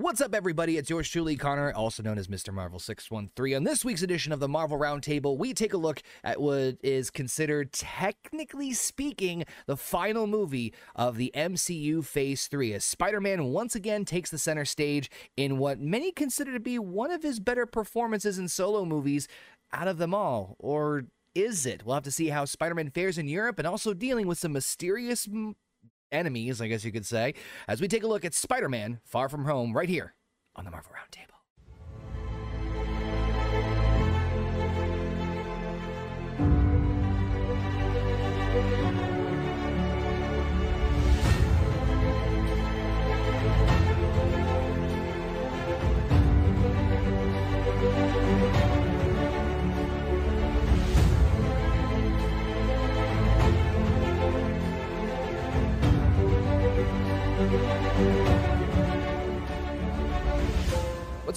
What's up, everybody? It's yours truly, Conor, also known as Mr. Marvel 613. On this week's edition of the Marvel Roundtable, we take a look at what is considered, technically speaking, the final movie of the MCU Phase 3, as Spider Man once again takes the center stage in what many consider to be one of his better performances in solo movies out of them all. Or is it? We'll have to see how Spider Man fares in Europe and also dealing with some mysterious enemies, I guess you could say, as we take a look at Spider Man Far From Home right here on the Marvel Roundtable.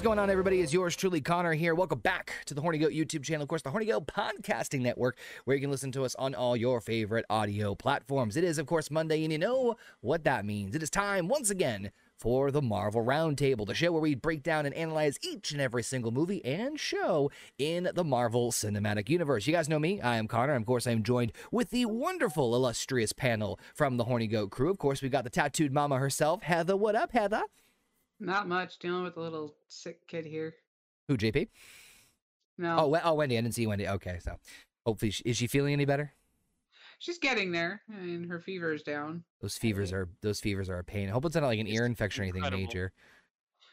What's going on, everybody? Is yours truly, Conor here. Welcome back to the Horny Goat YouTube channel. Of course, the Horny Goat Podcasting Network, where you can listen to us on all your favorite audio platforms. It is, of course, Monday, and you know what that means. It is time, once again, for the Marvel Roundtable, the show where we break down and analyze each and every single movie and show in the Marvel Cinematic Universe. You guys know me. I am Conor. Of course, I am joined with the wonderful, illustrious panel from the Horny Goat crew. Of course, we've got the tattooed mama herself, Heather. What up, Heather? Not much. Dealing with a little sick kid here. Who, JP? No. Oh, oh, Wendy. I didn't see Wendy. Okay, so hopefully, she, is she feeling any better? She's getting there, and her fever is down. Those fevers are those fevers are a pain. I hope it's not like an ear infection or anything incredible. major.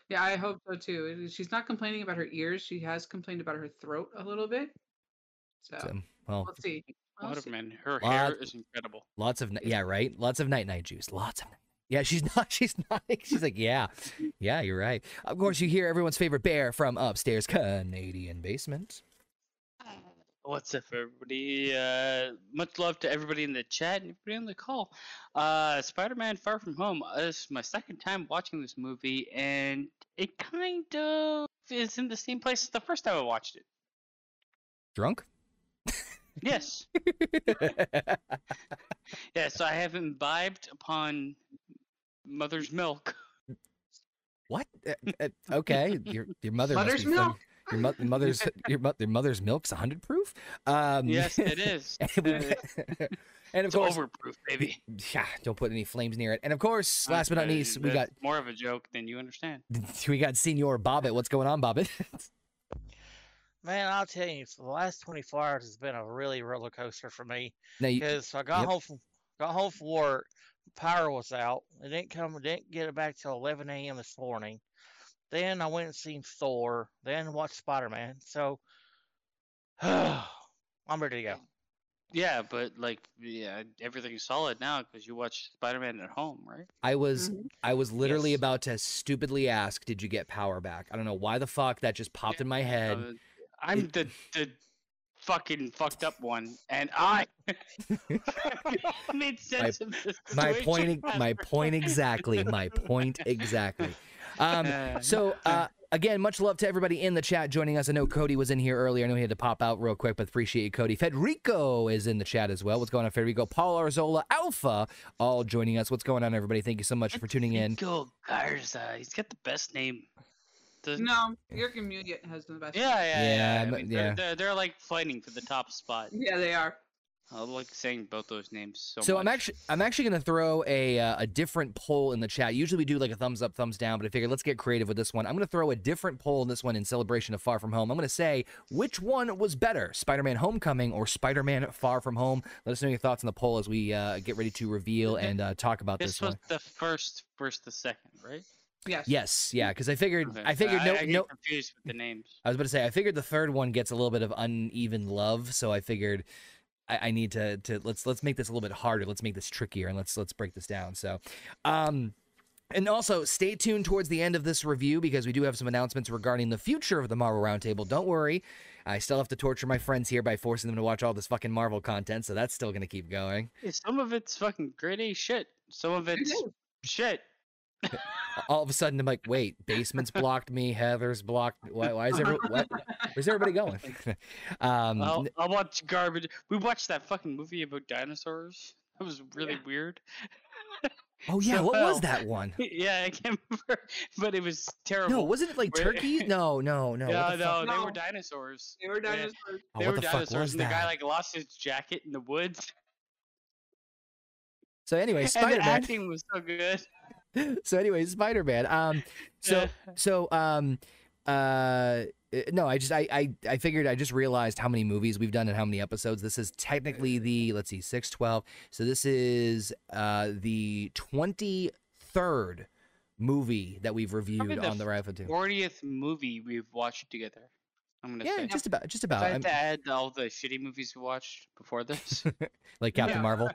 Yeah, I hope so too. She's not complaining about her ears. She has complained about her throat a little bit. So, So, well, we'll see. We'll What see. a man. Her Lot- hair is incredible. lots of yeah, right. Lots of night night juice. Lots of. Yeah, she's not. She's not. She's like, yeah, yeah, you're right. Of course, you hear everyone's favorite bear from upstairs, Canadian basement. What's up, everybody? Uh, much love to everybody in the chat and everybody on the call. Uh, Spider-Man: Far From Home. Uh, this is my second time watching this movie, and it kind of is in the same place as the first time I watched it. Drunk. Yes, yes, So I have imbibed upon mother's milk. what? Uh, uh, okay, your your mother must Mother's be fun- milk? Your, mo- mother's your, mo- your mother's milk's hundred proof. Um, Yes, it is. and, we- and of It's course, overproof, baby. yeah, don't put any flames near it. And of course, last but not Uh, least, we got more of a joke than you understand. we got Senior Bobbit. What's going on, Bobbit? Man, I'll tell you, for the last 24 hours has been a really roller coaster for me. Because I got Yep. home from got home from work, power was out. It didn't come, didn't get it back till 11 a.m. this morning. Then I went and seen Thor. Then watched Spider Man. So I'm ready to go. Yeah, but like, yeah, everything's solid now because you watch Spider-Man at home, right? I was Mhm. I was literally Yes. about to stupidly ask, "Did you get power back?" I don't know why the fuck that just popped in my head. Uh, I'm the the fucking fucked up one, and I made sense of the my point my point exactly my point exactly. Um Uh, so uh again much love to everybody in the chat joining us. I know cody was in here earlier. I know he had to pop out real quick but appreciate you cody. Federico is in the chat as well. What's going on federico? Paul arzola alpha all joining us. What's going on everybody? Thank you so much for tuning in. Go Garza. He's got the best name. The- No, your community has the best. Yeah, yeah, Yeah, yeah. I'm- I mean, yeah. They're, they're, they're like fighting for the top spot. Yeah, they are. I like saying both those names so, so much. i'm actually i'm actually going to throw a uh, a different poll in the chat usually we do like a thumbs up thumbs down but i figured let's get creative with this one i'm going to throw a different poll in this one in celebration of far from home i'm going to say which one was better spider-man homecoming or spider-man far from home let us know your thoughts on the poll as we uh, get ready to reveal and uh, talk about this, this was one the first versus the second, right? Yes. yes yeah because i figured Okay. i figured no I, I get no confused with the names. I was about to say I figured the third one gets a little bit of uneven love, so I figured I, I need to to let's let's make this a little bit harder. Let's make this trickier and let's let's break this down. So, um. And also, stay tuned towards the end of this review because we do have some announcements regarding the future of the Marvel Roundtable. Don't worry, I still have to torture my friends here by forcing them to watch all this fucking Marvel content, so that's still going to keep going. Yeah, Some of it's fucking grade A shit. Some of it's shit. All of a sudden, I'm like, wait, basement's blocked me, Heather's blocked. Why, why is every, what, where's everybody going? um, I'll, I'll watch garbage. We watched that fucking movie about dinosaurs. That was really Yeah. weird. Oh yeah, So what was that one? yeah, I can't remember, but it was terrible. No, wasn't it like turkey? No, no, no. no, what the no, they No. were dinosaurs. They were dinosaurs. Oh, they what were the fuck dinosaurs, was and the guy like lost his jacket in the woods. So anyway, and Spider-Man. acting was so good. so anyway, Spider Man. Um, so so um, uh, uh, no, I just I, I I figured I just realized how many movies we've done and how many episodes. This is technically the let's see, six twelve. So this is uh the twenty third movie that we've reviewed the on the Rifle Two. Fortieth movie we've watched together. I'm gonna Yeah, say. just about, just about. I I'm- had to add all the shitty movies we watched before this. like Captain Yeah. Marvel.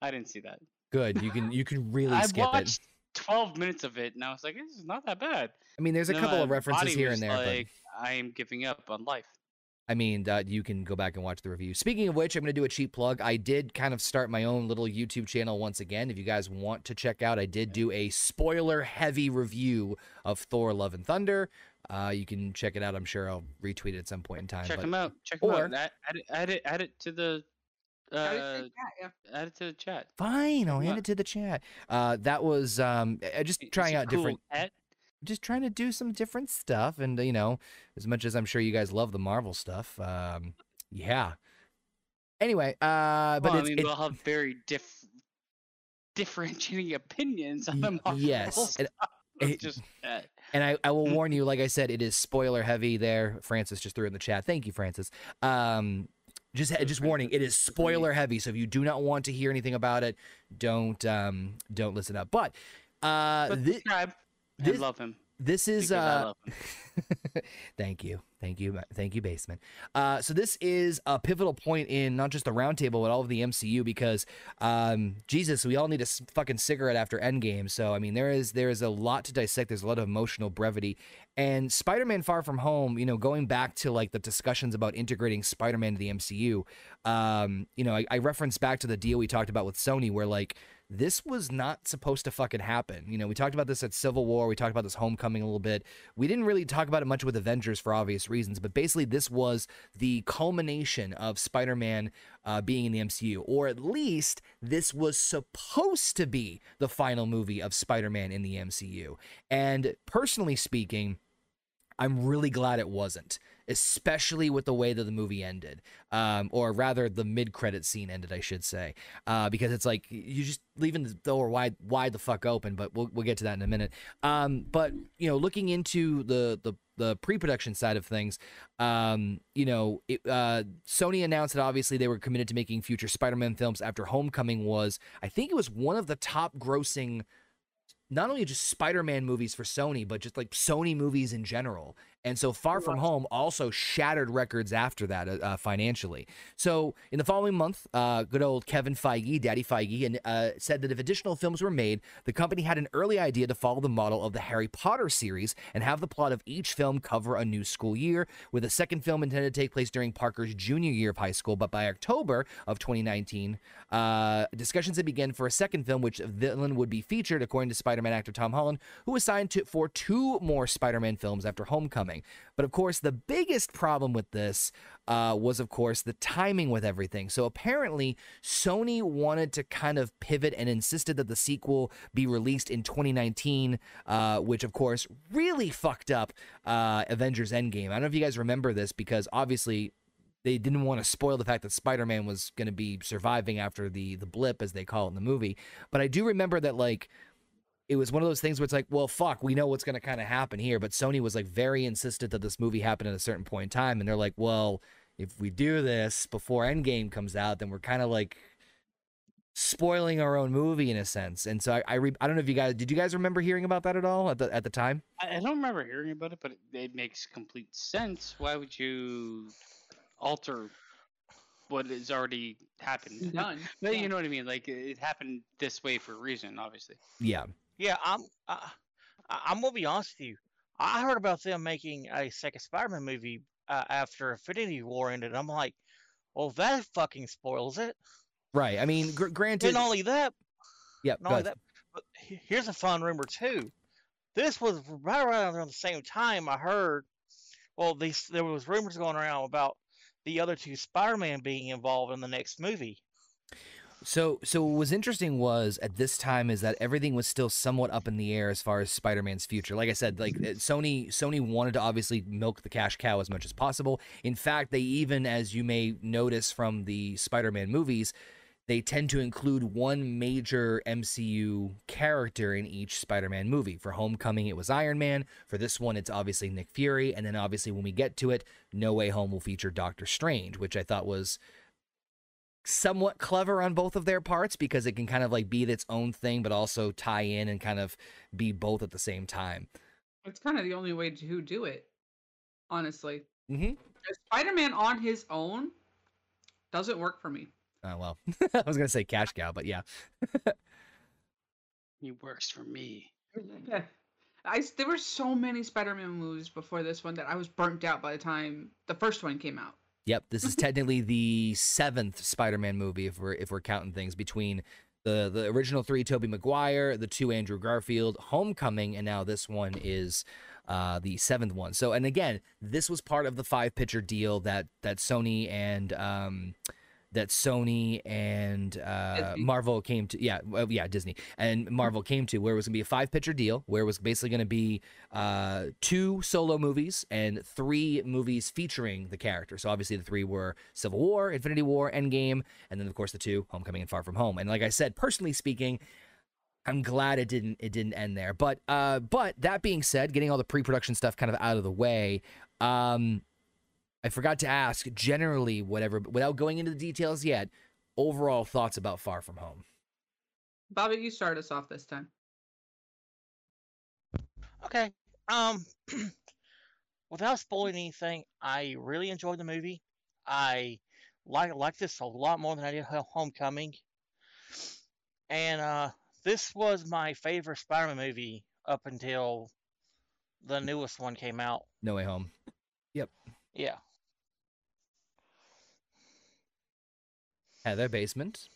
I didn't see that. Good. You can you can really I skip it. watched 12 minutes of it, and I was like, "This is not that bad." I mean, there's a couple of references here and there, but Like, I am giving up on life. I mean, uh, you can go back and watch the review. Speaking of which, I'm going to do a cheap plug. I did kind of start my own little YouTube channel once again. If you guys want to check out, I did do a spoiler heavy review of Thor Love and Thunder. Uh, you can check it out. I'm sure I'll retweet it at some point in time. Check but- them out. Check them or- out. Add, add, it, add it. Add it to the. How did Uh, you say that? Yeah. add it to the chat. Fine, I'll hand it to the chat. Uh, that was um, uh, just It's trying out cool different, cat. just trying to do some different stuff, and uh, you know, as much as I'm sure you guys love the Marvel stuff, um, yeah. Anyway, uh, but well, it's, I mean, it- we'll have very diff- differentiating opinions on the y- Marvel yes, stuff, and- it- just that. And I, I will warn you, like I said, it is spoiler heavy there. Francis just threw it in the chat. Thank you, Francis. Um, just just warning, it is Francis, it's for me. spoiler heavy. So if you do not want to hear anything about it, don't um don't listen up. But uh, But subscribe this- love him. This is uh, thank you, thank you, thank you, basement. Uh, so this is a pivotal point in not just the roundtable, but all of the MCU because, um, Jesus, we all need a fucking cigarette after Endgame. So I mean, there is there is a lot to dissect. There's a lot of emotional brevity, and Spider-Man: Far From Home. You know, going back to like the discussions about integrating Spider-Man to the MCU. Um, you know, I, I reference back to the deal we talked about with Sony, where like this was not supposed to fucking happen. You know, we talked about this at Civil War. We talked about this Homecoming a little bit. We didn't really talk about it much with Avengers for obvious reasons, but basically, this was the culmination of Spider Man uh, being in the MCU, or at least this was supposed to be the final movie of Spider Man in the MCU. And personally speaking, I'm really glad it wasn't, especially with the way that the movie ended, um, or rather the mid-credit scene ended, I should say, uh, because it's like you just leaving the door wide, wide the fuck open. But we'll we'll get to that in a minute. Um, but you know, looking into the the the pre-production side of things, um, you know, it, uh, Sony announced that obviously they were committed to making future Spider-Man films after Homecoming was, I think it was one of the top grossing not only just Spider-Man movies for Sony, but just like Sony movies in general. And so Far From Home also shattered records after that uh, uh, financially. So in the following month, uh, good old Kevin Feige, Daddy Feige, and uh, said that if additional films were made, the company had an early idea to follow the model of the Harry Potter series and have the plot of each film cover a new school year, with a second film intended to take place during Parker's junior year of high school. But by October of 2019, uh, discussions had begun for a second film, which villain would be featured, according to Spider-Man actor Tom Holland, who was signed to for two more Spider-Man films after Homecoming. But of course, the biggest problem with this uh, was, of course, the timing with everything. So apparently, Sony wanted to kind of pivot and insisted that the sequel be released in 2019, uh, which of course really fucked up uh, Avengers Endgame. I don't know if you guys remember this because obviously they didn't want to spoil the fact that Spider-Man was going to be surviving after the the blip, as they call it in the movie. But I do remember that like it was one of those things where it's like, well, fuck, we know what's going to kind of happen here. But Sony was like very insistent that this movie happened at a certain point in time, and they're like, well, if we do this before Endgame comes out, then we're kind of like spoiling our own movie in a sense. And so I I, re- I don't know if you guys did you guys remember hearing about that at all at the at the time? I, I don't remember hearing about it, but it, it makes complete sense. Why would you alter what has already happened? Done. But Yeah. you know what I mean? Like it happened this way for a reason, obviously. Yeah. Yeah, I'm. I- I'm gonna be honest with you. I heard about them making a second Spider-Man movie uh, after Infinity War ended. I'm like, well, that fucking spoils it. Right. I mean, gr- granted. And only that, yeah. not only that, but here's a fun rumor too. This was right around the same time I heard. Well, these there was rumors going around about the other two Spider-Man being involved in the next movie. So, so what was interesting was at this time is that everything was still somewhat up in the air as far as Spider-Man's future. Like I said, like uh, Sony, Sony wanted to obviously milk the cash cow as much as possible. In fact, they even, as you may notice from the Spider-Man movies, they tend to include one major MCU character in each Spider-Man movie. For Homecoming, it was Iron Man. For this one, it's obviously Nick Fury, and then obviously when we get to it, No Way Home will feature Doctor Strange, which I thought was somewhat clever on both of their parts because it can kind of like be its own thing, but also tie in and kind of be both at the same time. It's kind of the only way to do it, honestly. Mm-hmm. Spider Man on his own doesn't work for me. Oh well, I was gonna say cash cow, but yeah. He works for me. I s- there were so many Spider-Man movies before this one that I was burnt out by the time the first one came out. Yep, this is technically the seventh Spider-Man movie if we're if we're counting things between the the original three, Tobey Maguire, the two Andrew Garfield, Homecoming, and now this one is uh, the seventh one. So, and again, this was part of the five picture deal that that Sony and um, that Sony and uh, Marvel came to. Yeah, well, yeah, Disney and Marvel came to where it was gonna be a five picture deal, where it was basically gonna be uh, two solo movies and three movies featuring the character. So obviously the three were Civil War, Infinity War, Endgame, and then of course the two Homecoming and Far From Home. And like I said, personally speaking. I'm glad it didn't it didn't end there. But uh but that being said, getting all the pre-production stuff kind of out of the way, um I forgot to ask generally whatever without going into the details yet, overall thoughts about Far From Home. Bobby, you start us off this time. Okay. Um, without spoiling anything, I really enjoyed the movie. I like like this a lot more than I did Homecoming. And uh, this was my favorite Spider-Man movie up until the newest one came out. No Way Home. Yep. Yeah. Heather Basement.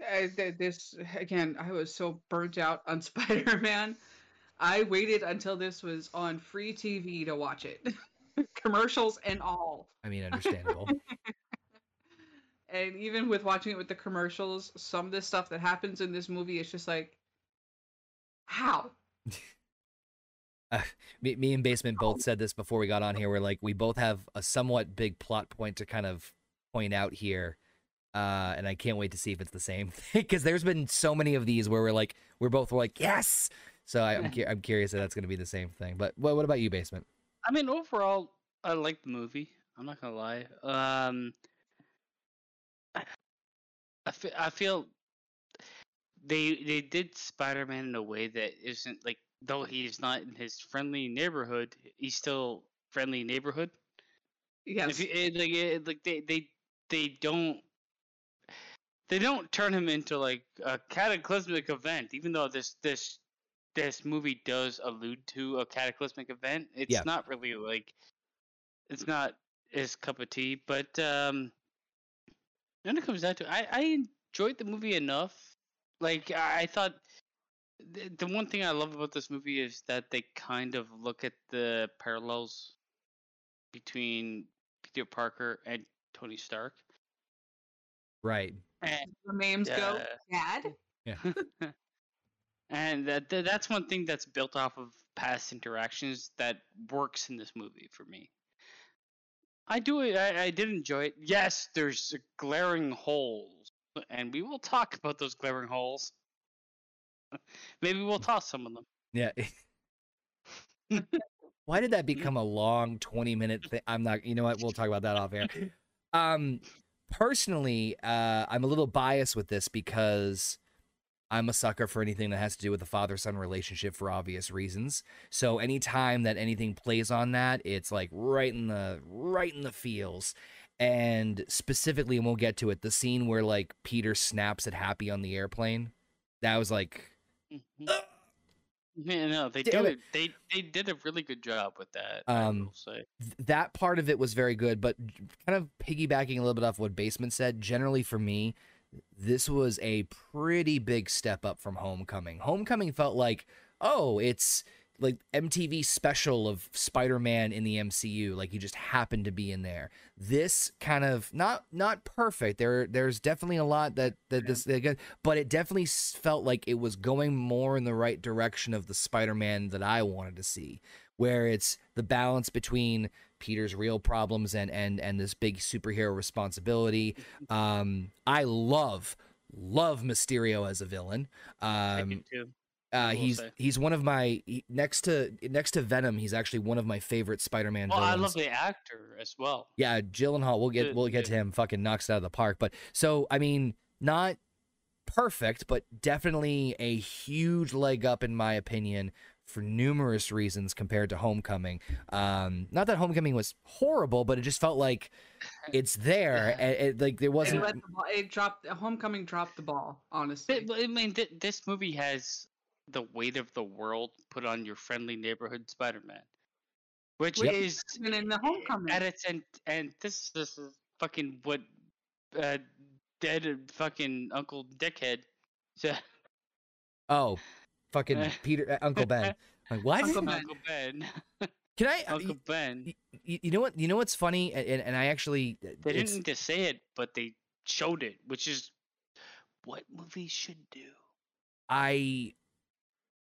Uh, this again, I was so burnt out on Spider-Man. I waited until this was on free TV to watch it, commercials and all. I mean, understandable. And even with watching it with the commercials, some of the stuff that happens in this movie is just like, how? me, me and Basement both said this before we got on here. We're like, we both have a somewhat big plot point to kind of point out here. Uh, and I can't wait to see if it's the same thing because there's been so many of these where we're like, we're both like, yes. So I, I'm, cu- I'm curious if that's going to be the same thing. But what, what about you, Basement? I mean, overall, I like the movie. I'm not gonna lie. Um, I feel, I feel they they did Spider-Man in a way that isn't like though he's not in his friendly neighborhood, he's still friendly neighborhood. Yes. If you, it, like it, like they they they don't they don't turn him into like a cataclysmic event, even though this this this movie does allude to a cataclysmic event. It's Yeah. not really like it's not his cup of tea, but um when it comes down to it, I I enjoyed the movie enough. Like I, I thought the, the one thing I love about this movie is that they kind of look at the parallels between Peter Parker and Tony Stark. Right. And the memes go, bad. Yeah. and that, that that's one thing that's built off of past interactions that works in this movie for me. I do it. I, I did enjoy it. Yes, there's glaring holes, and we will talk about those glaring holes. Maybe we'll toss some of them. Yeah. Why did that become a long 20 minute thing? I'm not, you know what? We'll talk about that off air. Um, personally, uh, I'm a little biased with this because I'm a sucker for anything that has to do with the father son relationship for obvious reasons. So anytime that anything plays on that, it's like right in the right in the feels. And specifically, and we'll get to it, the scene where like Peter snaps at Happy on the airplane. That was like Mhm. Yeah, no, they do it. They they did a really good job with that. Um, I will say. that part of it was very good, but kind of piggybacking a little bit off what Basement said, generally for me, this was a pretty big step up from Homecoming. Homecoming felt like, oh, it's like MTV special of Spider-Man in the MCU. Like he just happened to be in there. This kind of not not perfect. There there's definitely a lot that that this they get, but it definitely felt like it was going more in the right direction of the Spider-Man that I wanted to see, where it's the balance between Peter's real problems and and and this big superhero responsibility. Um, I love love Mysterio as a villain. I Um. Uh, will he's say. he's one of my he- next to next to Venom. He's actually one of my favorite Spider-Man Well, I love the actor as well. yeah, Gyllenhaal. We'll get Good, we'll get to him. Fucking knocks it out of the park. But so I mean, not perfect, but definitely a huge leg up in my opinion for numerous reasons compared to Homecoming. Um, not that Homecoming was horrible, but it just felt like it's there. and it, like there wasn't. let the ball, it dropped. Homecoming dropped the ball. Honestly, But, but, I mean, th- this movie has the weight of the world put on your friendly neighborhood Spider-Man, which Yep. is even in the Homecoming, at its end. And this, this is fucking what uh, dead fucking Uncle Dickhead said. Oh, fucking Peter, uh, Uncle Ben. Like what? Uncle Ben. Uncle Ben. Can I? Uncle Ben. you, you know what? You know what's funny, and, and- and I actually uh, They didn't need to say it, but they showed it, which is what movies should do. I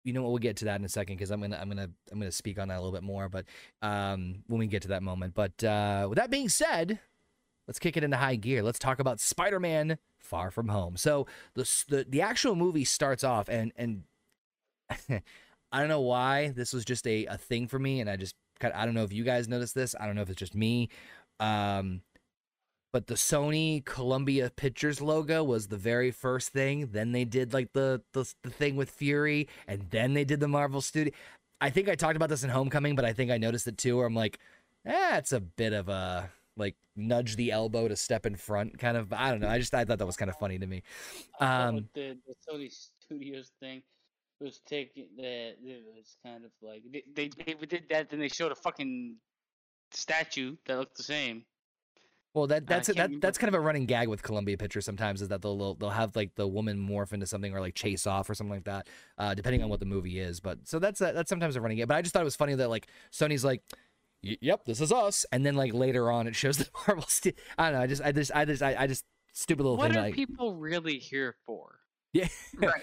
you know what we'll get to that in a second because I'm gonna I'm gonna I'm gonna speak on that a little bit more, but um when we get to that moment. But uh with that being said, let's kick it into high gear. Let's talk about Spider-Man Far From Home. So the the, the actual movie starts off and and I don't know why this was just a, a thing for me, and I just kind I don't know if you guys noticed this. I don't know if it's just me. Um but the Sony Columbia Pictures logo was the very first thing. Then they did like the the, the thing with Fury, and then they did the Marvel Studio. I think I talked about this in Homecoming, but I think I noticed it too. Where I'm like, eh, a bit of a like nudge the elbow to step in front kind of. I don't know. I just I thought that was kind of funny to me. Um, the, the Sony Studios thing was taking that it was kind of like they, they they did that, then they showed a fucking statue that looked the same. Well, that that's a, can't that remember. that's kind of a running gag with Columbia Pictures sometimes is that they'll they'll- they'll have like the woman morph into something or like chase off or something like that, uh, depending on what the movie is. But so that's a, that's sometimes a running gag. But I just thought it was funny that like Sony's like, "Y- "Yep, this is us," and then like later on it shows the Marvel. St- I don't know. I just I just I just I, I just stupid little What thing are like people really here for? Yeah. Right?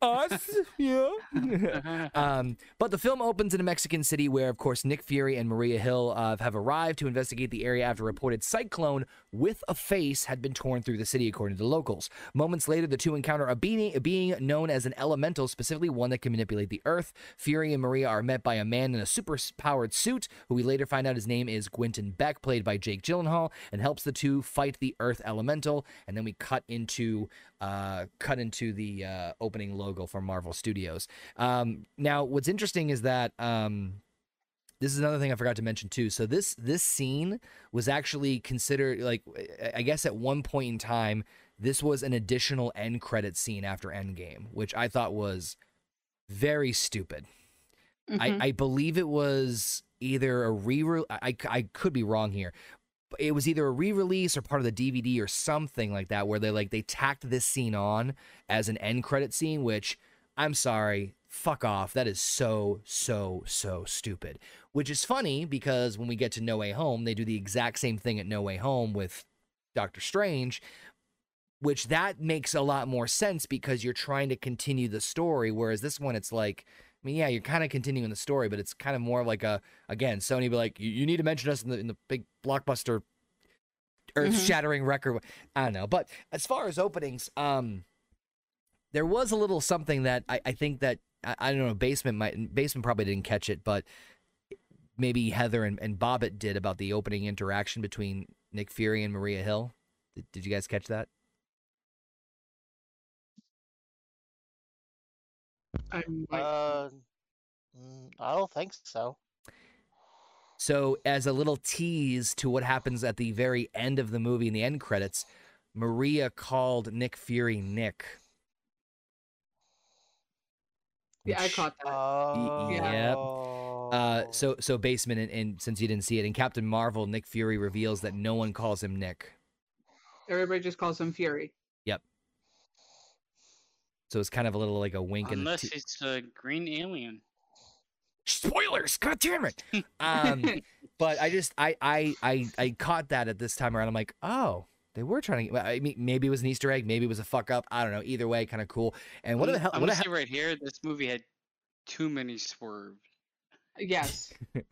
Us, yeah. Um, but the film opens in a Mexican city where, of course, Nick Fury and Maria Hill uh, have arrived to investigate the area after a reported cyclone with a face had been torn through the city, according to the locals. Moments later, the two encounter a being, a being known as an elemental, specifically one that can manipulate the earth. Fury and Maria are met by a man in a super powered suit, who we later find out his name is Quentin Beck, played by Jake Gyllenhaal, and helps the two fight the earth elemental. And then we cut into uh, cut into the uh, opening logo for Marvel Studios. Um, now, what's interesting is that um, this is another thing I forgot to mention too. So this this scene was actually considered like I- guess at one point in time this was an additional end credit scene after Endgame, which I thought was very stupid. Mhm. I, I believe it was either a re I, I could be wrong here. It was either a re-release or part of the DVD or something like that where they like they tacked this scene on as an end credit scene which I'm sorry, fuck off. That is so so so stupid. Which is funny because when we get to No Way Home, they do the exact same thing at No Way Home with Doctor Strange, which that makes a lot more sense because you're trying to continue the story whereas this one it's like I mean, yeah, you're kind of continuing the story, but it's kind of more like a again, Sony be like, you, you need to mention us in the in the big blockbuster, earth-shattering record. I don't know, but as far as openings, um, there was a little something that I, I think that I, I don't know, basement might basement probably didn't catch it, but maybe Heather and, and Bobbitt did about the opening interaction between Nick Fury and Maria Hill. Did, did you guys catch that? I might- Uh, mm, I don't think so. So, as a little tease to what happens at the very end of the movie in the end credits, Maria called Nick Fury Nick. yeah, I caught that. Uh, yep. Uh, so so basement and, and since you didn't see it in Captain Marvel, Nick Fury reveals that no one calls him Nick. Everybody just calls him Fury. So it's kind of a little like a wink and a Unless t- it's a green alien. spoilers. God damn it. Um, but I just I I I I caught that at this time around. I'm like, oh, they were trying to. I mean, maybe it was an Easter egg, maybe it was a fuck up. I don't know. Either way, kind of cool. And what I'm, the hell? I'm What gonna the say hell? right here, this movie had too many swerves. Yes.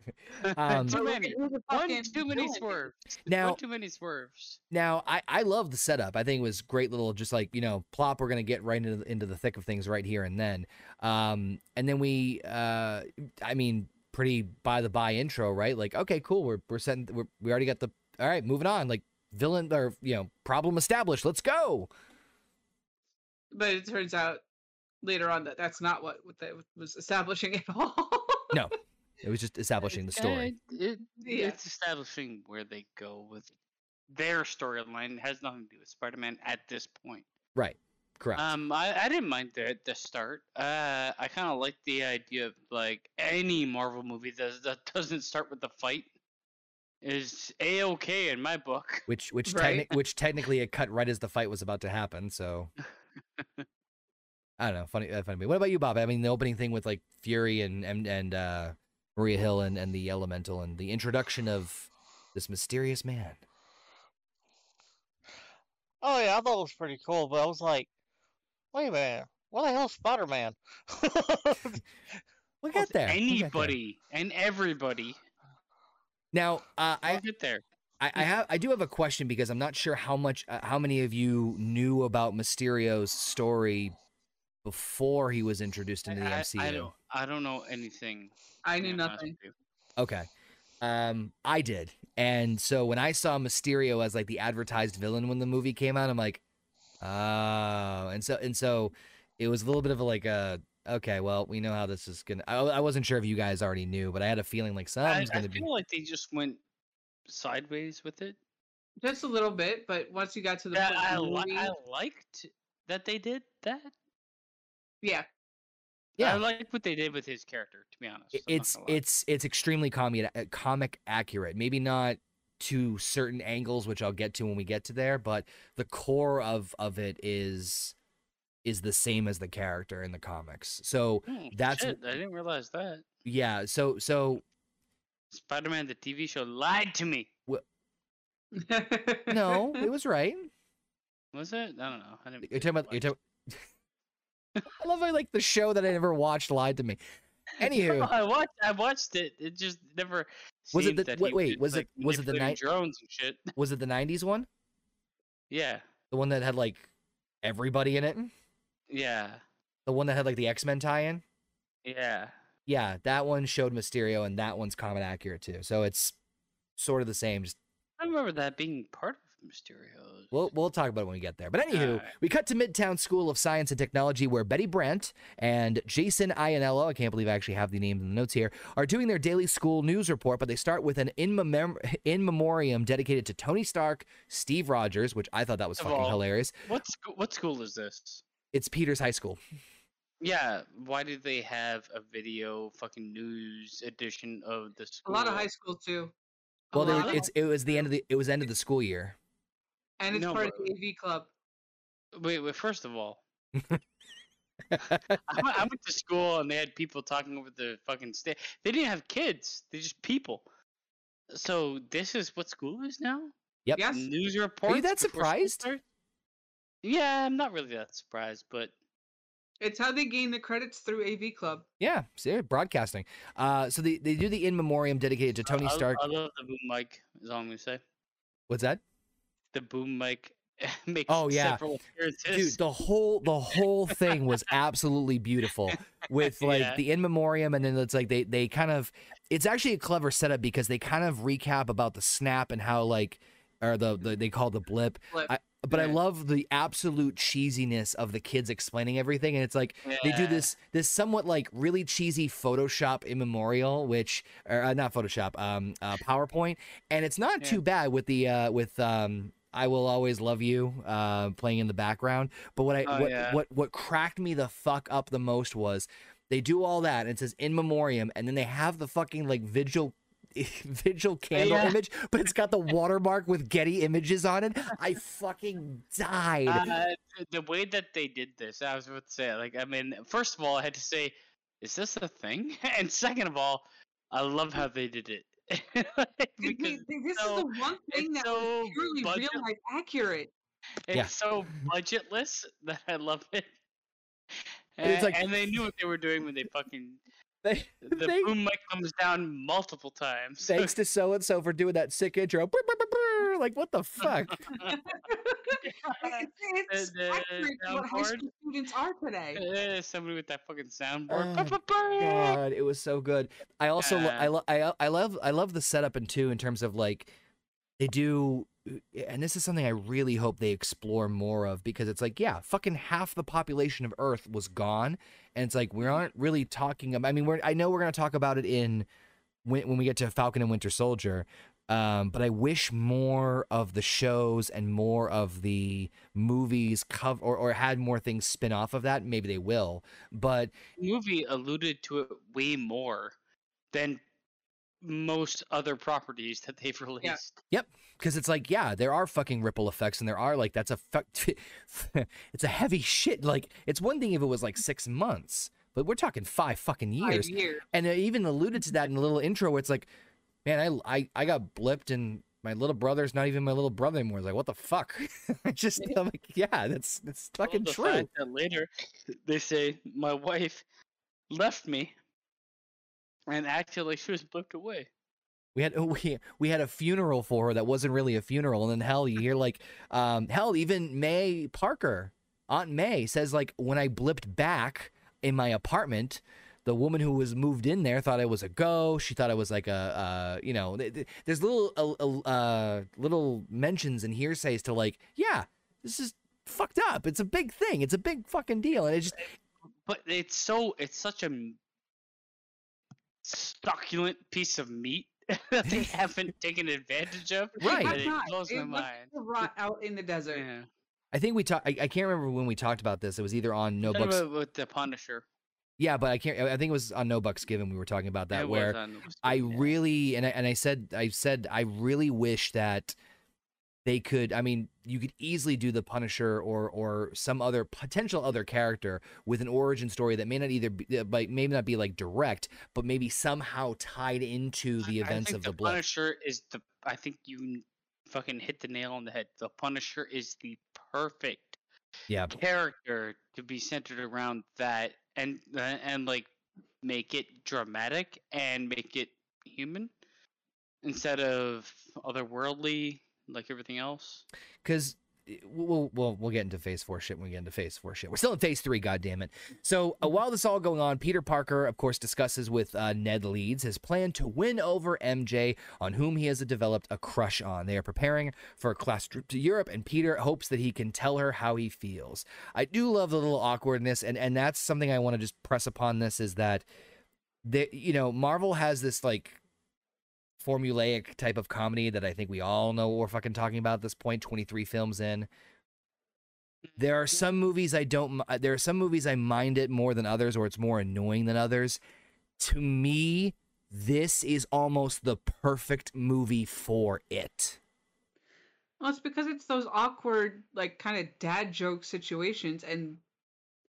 Um, too many. at One too many villain swerves. Now- One too many swerves. Now, I, I love the setup. I think it was great little, just like, you know, plop, we're going to get right into the, into the thick of things right here and then. Um, and then we, uh, I mean, pretty by the by intro, right? Like, okay, cool. We're, we're setting, we're, we already got the, all right, moving on. Like, villain or, you know, problem established. Let's go. But it turns out later on that that's not what, what that was establishing at all. No, It was just establishing the story. Uh, it, Yeah. It's establishing where they go with their storyline. It has nothing to do with Spider-Man at this point. Right. Correct. Um, I, I didn't mind the the start. Uh, I kind of like the idea of like any Marvel movie that that doesn't start with the fight is a okay in my book. which which Right. techni- which technically it cut right as the fight was about to happen. So I don't know, funny, uh, funny. What about you, Bob? I mean, the opening thing with like Fury and and and uh, Maria Hill and and the Elemental and the introduction of this mysterious man. Oh yeah, I thought it was pretty cool, but I was like, wait a minute, what the hell's Spider Man? We'll get there. we'll get there. Anybody and everybody. Now, uh, I'll I, get there. I I have I do have a question because I'm not sure how much uh, how many of you knew about Mysterio's story before he was introduced into the I, MCU. I don't. I don't know anything. I knew nothing. Okay. Um, I did. And so when I saw Mysterio as like the advertised villain when the movie came out, I'm like, oh, and so and so it was a little bit of a like a okay, well, we know how this is gonna. I, I wasn't sure if you guys already knew, but I had a feeling like I, something's gonna be. I feel like they just went sideways with it. Just a little bit, but once you got to the Yeah, point I, li- movie, I liked that they did that. Yeah, Yeah. I like what they did with his character. To be honest, I'm it's it's it's extremely comic uh, comic accurate. Maybe not to certain angles, which I'll get to when we get to there, but the core of of it is is the same as the character in the comics. So Hmm, that's- shit, I didn't realize that. yeah, so so Spider-Man the TV show lied to me. no, it was right. Was it? I don't know. I didn't. You're talking about you're talking. I love how like the show that I never watched lied to me. Anywho, I watched. I watched it. It just never. Was it the- wait, wait, was it- was it the night- drones and shit? was it the '90s one? Yeah, The one that had like everybody in it? yeah, The one that had like the X Men tie-in? yeah. Yeah, that one showed Mysterio, and that one's comic accurate too. So it's sort of the same. Just I remember that being part of Mysterio's. we'll we'll talk about it when we get there. But anywho, Alright. we cut to Midtown School of Science and Technology, where Betty Brant and Jason Ionello, I can't believe I actually have the names in the notes here, are doing their daily school news report. But they start with an in, memem- in memoriam dedicated to Tony Stark, Steve Rogers, which I thought that was fucking all- hilarious. what school? What school is this? It's Peters High School. Yeah, why did they have a video fucking news edition of the school? a lot of high school too. Well, they lot were, of- it's it was the end of the it was end of the school year. And it's No, part of the AV club. Wait, wait. First of all, I went, I went to school and they had people talking over the fucking stage. They didn't have kids; they just people. So this is what school is now. Yep. Yes, News reports. that before school surprised? Yeah, I'm not really that surprised, but it's how they gain the credits through AV club. Yeah, see, broadcasting. Uh, so they, they do the in memoriam dedicated to Tony I, Stark. I love the boom mic. Is all I'm gonna say. What's that? The boom mic makes Oh, yeah. Dude, the whole the whole thing was absolutely beautiful with like Yeah. the in memoriam, and then it's like they they kind of it's actually a clever setup because they kind of recap about the snap and how like or the, the they call the blip. Flip. I, but I love the absolute cheesiness of the kids explaining everything, and it's like they do this this somewhat like really cheesy Photoshop immemorial, which or uh, not Photoshop, um, uh, PowerPoint, and it's not Yeah. too bad with the uh, with um, I will always love you uh, playing in the background. But what I Oh, what, yeah. what what cracked me the fuck up the most was they do all that and it says in memoriam, and then they have the fucking like vigil. Vigil candle Yeah. image, but it's got the watermark with Getty images on it. I fucking died. Uh, the way that they did this, I was about to say, like, I mean, first of all, I had to say, is this a thing? And second of all, I love how they did it. Th- because th- th- this so- is the one thing that so was purely budget- real life accurate. it's Yeah. so budgetless that I love it. And And, it's like- and they knew what they were doing when they fucking They- the they- boom mic comes down multiple times. Thanks to so and so for doing that sick intro. Like what the fuck? It's, it's accurate to what high school students are today. Eh, somebody with that fucking soundboard. Oh, God, it was so good. I also lo- I lo- I I love I love the setup in two in terms of like they do and this is something I really hope they explore more of because it's like yeah, fucking half the population of Earth was gone and it's like we aren't really talking about I mean we're I know we're going to talk about it in when when we get to Falcon and Winter Soldier um, but I wish more of the shows and more of the movies cover or, or had more things spin off of that. Maybe they will, but the movie alluded to it way more than most other properties that they've released. Yep. because it's like yeah there are fucking ripple effects and there are like that's a fu- it's a heavy shit like it's one thing if it was like six months but we're talking five fucking Five years years. and it even alluded to that in a little intro where it's like man i i, I got blipped and my little brother's not even my little brother anymore. It's like what the fuck? I just i'm like yeah that's that's fucking the true. fact that later they say my wife left me and acted like she was blipped away. We had we we had a funeral for her that wasn't really a funeral, and then hell, you hear like um hell, even May Parker, Aunt May says like when I blipped back in my apartment, the woman who was moved in there thought I was a go. She thought I was like a uh you know th- th- there's little uh, uh, uh little mentions and hearsays to like yeah this is fucked up. It's a big thing. It's a big fucking deal, and it just But it's so it's such a succulent piece of meat that they haven't taken advantage of. Right. that It blows It my mind. rot out in the desert. Yeah. I think we talked. I, I can't remember when we talked about this. It was either on No Kind of Books. with the Punisher. Yeah, but I can't. I think it was on No Bucks Given. We were talking about that It where on I Wikipedia. really and I, and I said I said I really wish that they could. I mean, you could easily do the Punisher or or some other potential other character with an origin story that may not either be, uh, like maybe not be like direct, but maybe somehow tied into the I- I events think of the, the blood. Punisher is the. I think you fucking hit the nail on the head. The Punisher is the perfect Yeah, character to be centered around that, and uh, and like make it dramatic and make it human instead of otherworldly like everything else. because we'll, we'll we'll get into phase four shit when we get into phase four shit. We're still in phase three, goddammit. So uh, while this is all going on, Peter Parker, of course, discusses with uh, Ned Leeds his plan to win over MJ, on whom he has developed a crush on. They are preparing for a class trip to Europe, and Peter hopes that he can tell her how he feels. I do love the little awkwardness, and and that's something I want to just press upon. This is that, the you know, Marvel has this like formulaic type of comedy that I think we all know what we're fucking talking about at this point, 23 films in. There are some movies I don't uh, there are some movies I mind it more than others or it's more annoying than others. To me, this is almost the perfect movie for it. Well, it's because it's those awkward, like kind of dad joke situations, and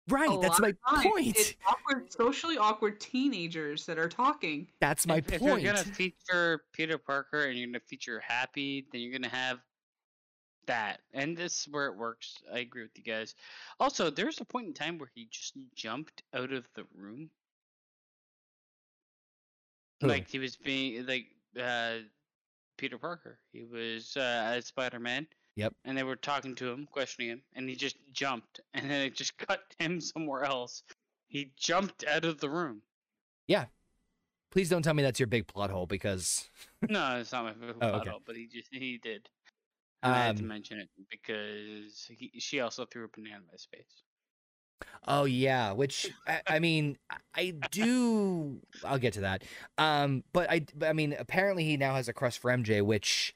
Right, a that's my point. It's awkward, socially awkward teenagers that are talking. That's my if, if point. you're gonna feature Peter Parker and you're gonna feature Happy, then you're gonna have that, and this is where it works. I agree with you guys. Also, there's a point in time where he just jumped out of the room, Who? like he was being like uh, Peter Parker. He was uh, as Spider Man. Yep. And they were talking to him, questioning him, and he just jumped, and then it just cut him somewhere else. He jumped out of the room. Yeah. Please don't tell me that's your big plot hole because No, it's not my favorite Oh, photo, okay. but he just he did. And I had to Um, mention it because he, she also threw a banana in his face. Oh yeah, which I, I mean, I- I do. I'll get to that. Um, but I, I mean, apparently he now has a crush for MJ, which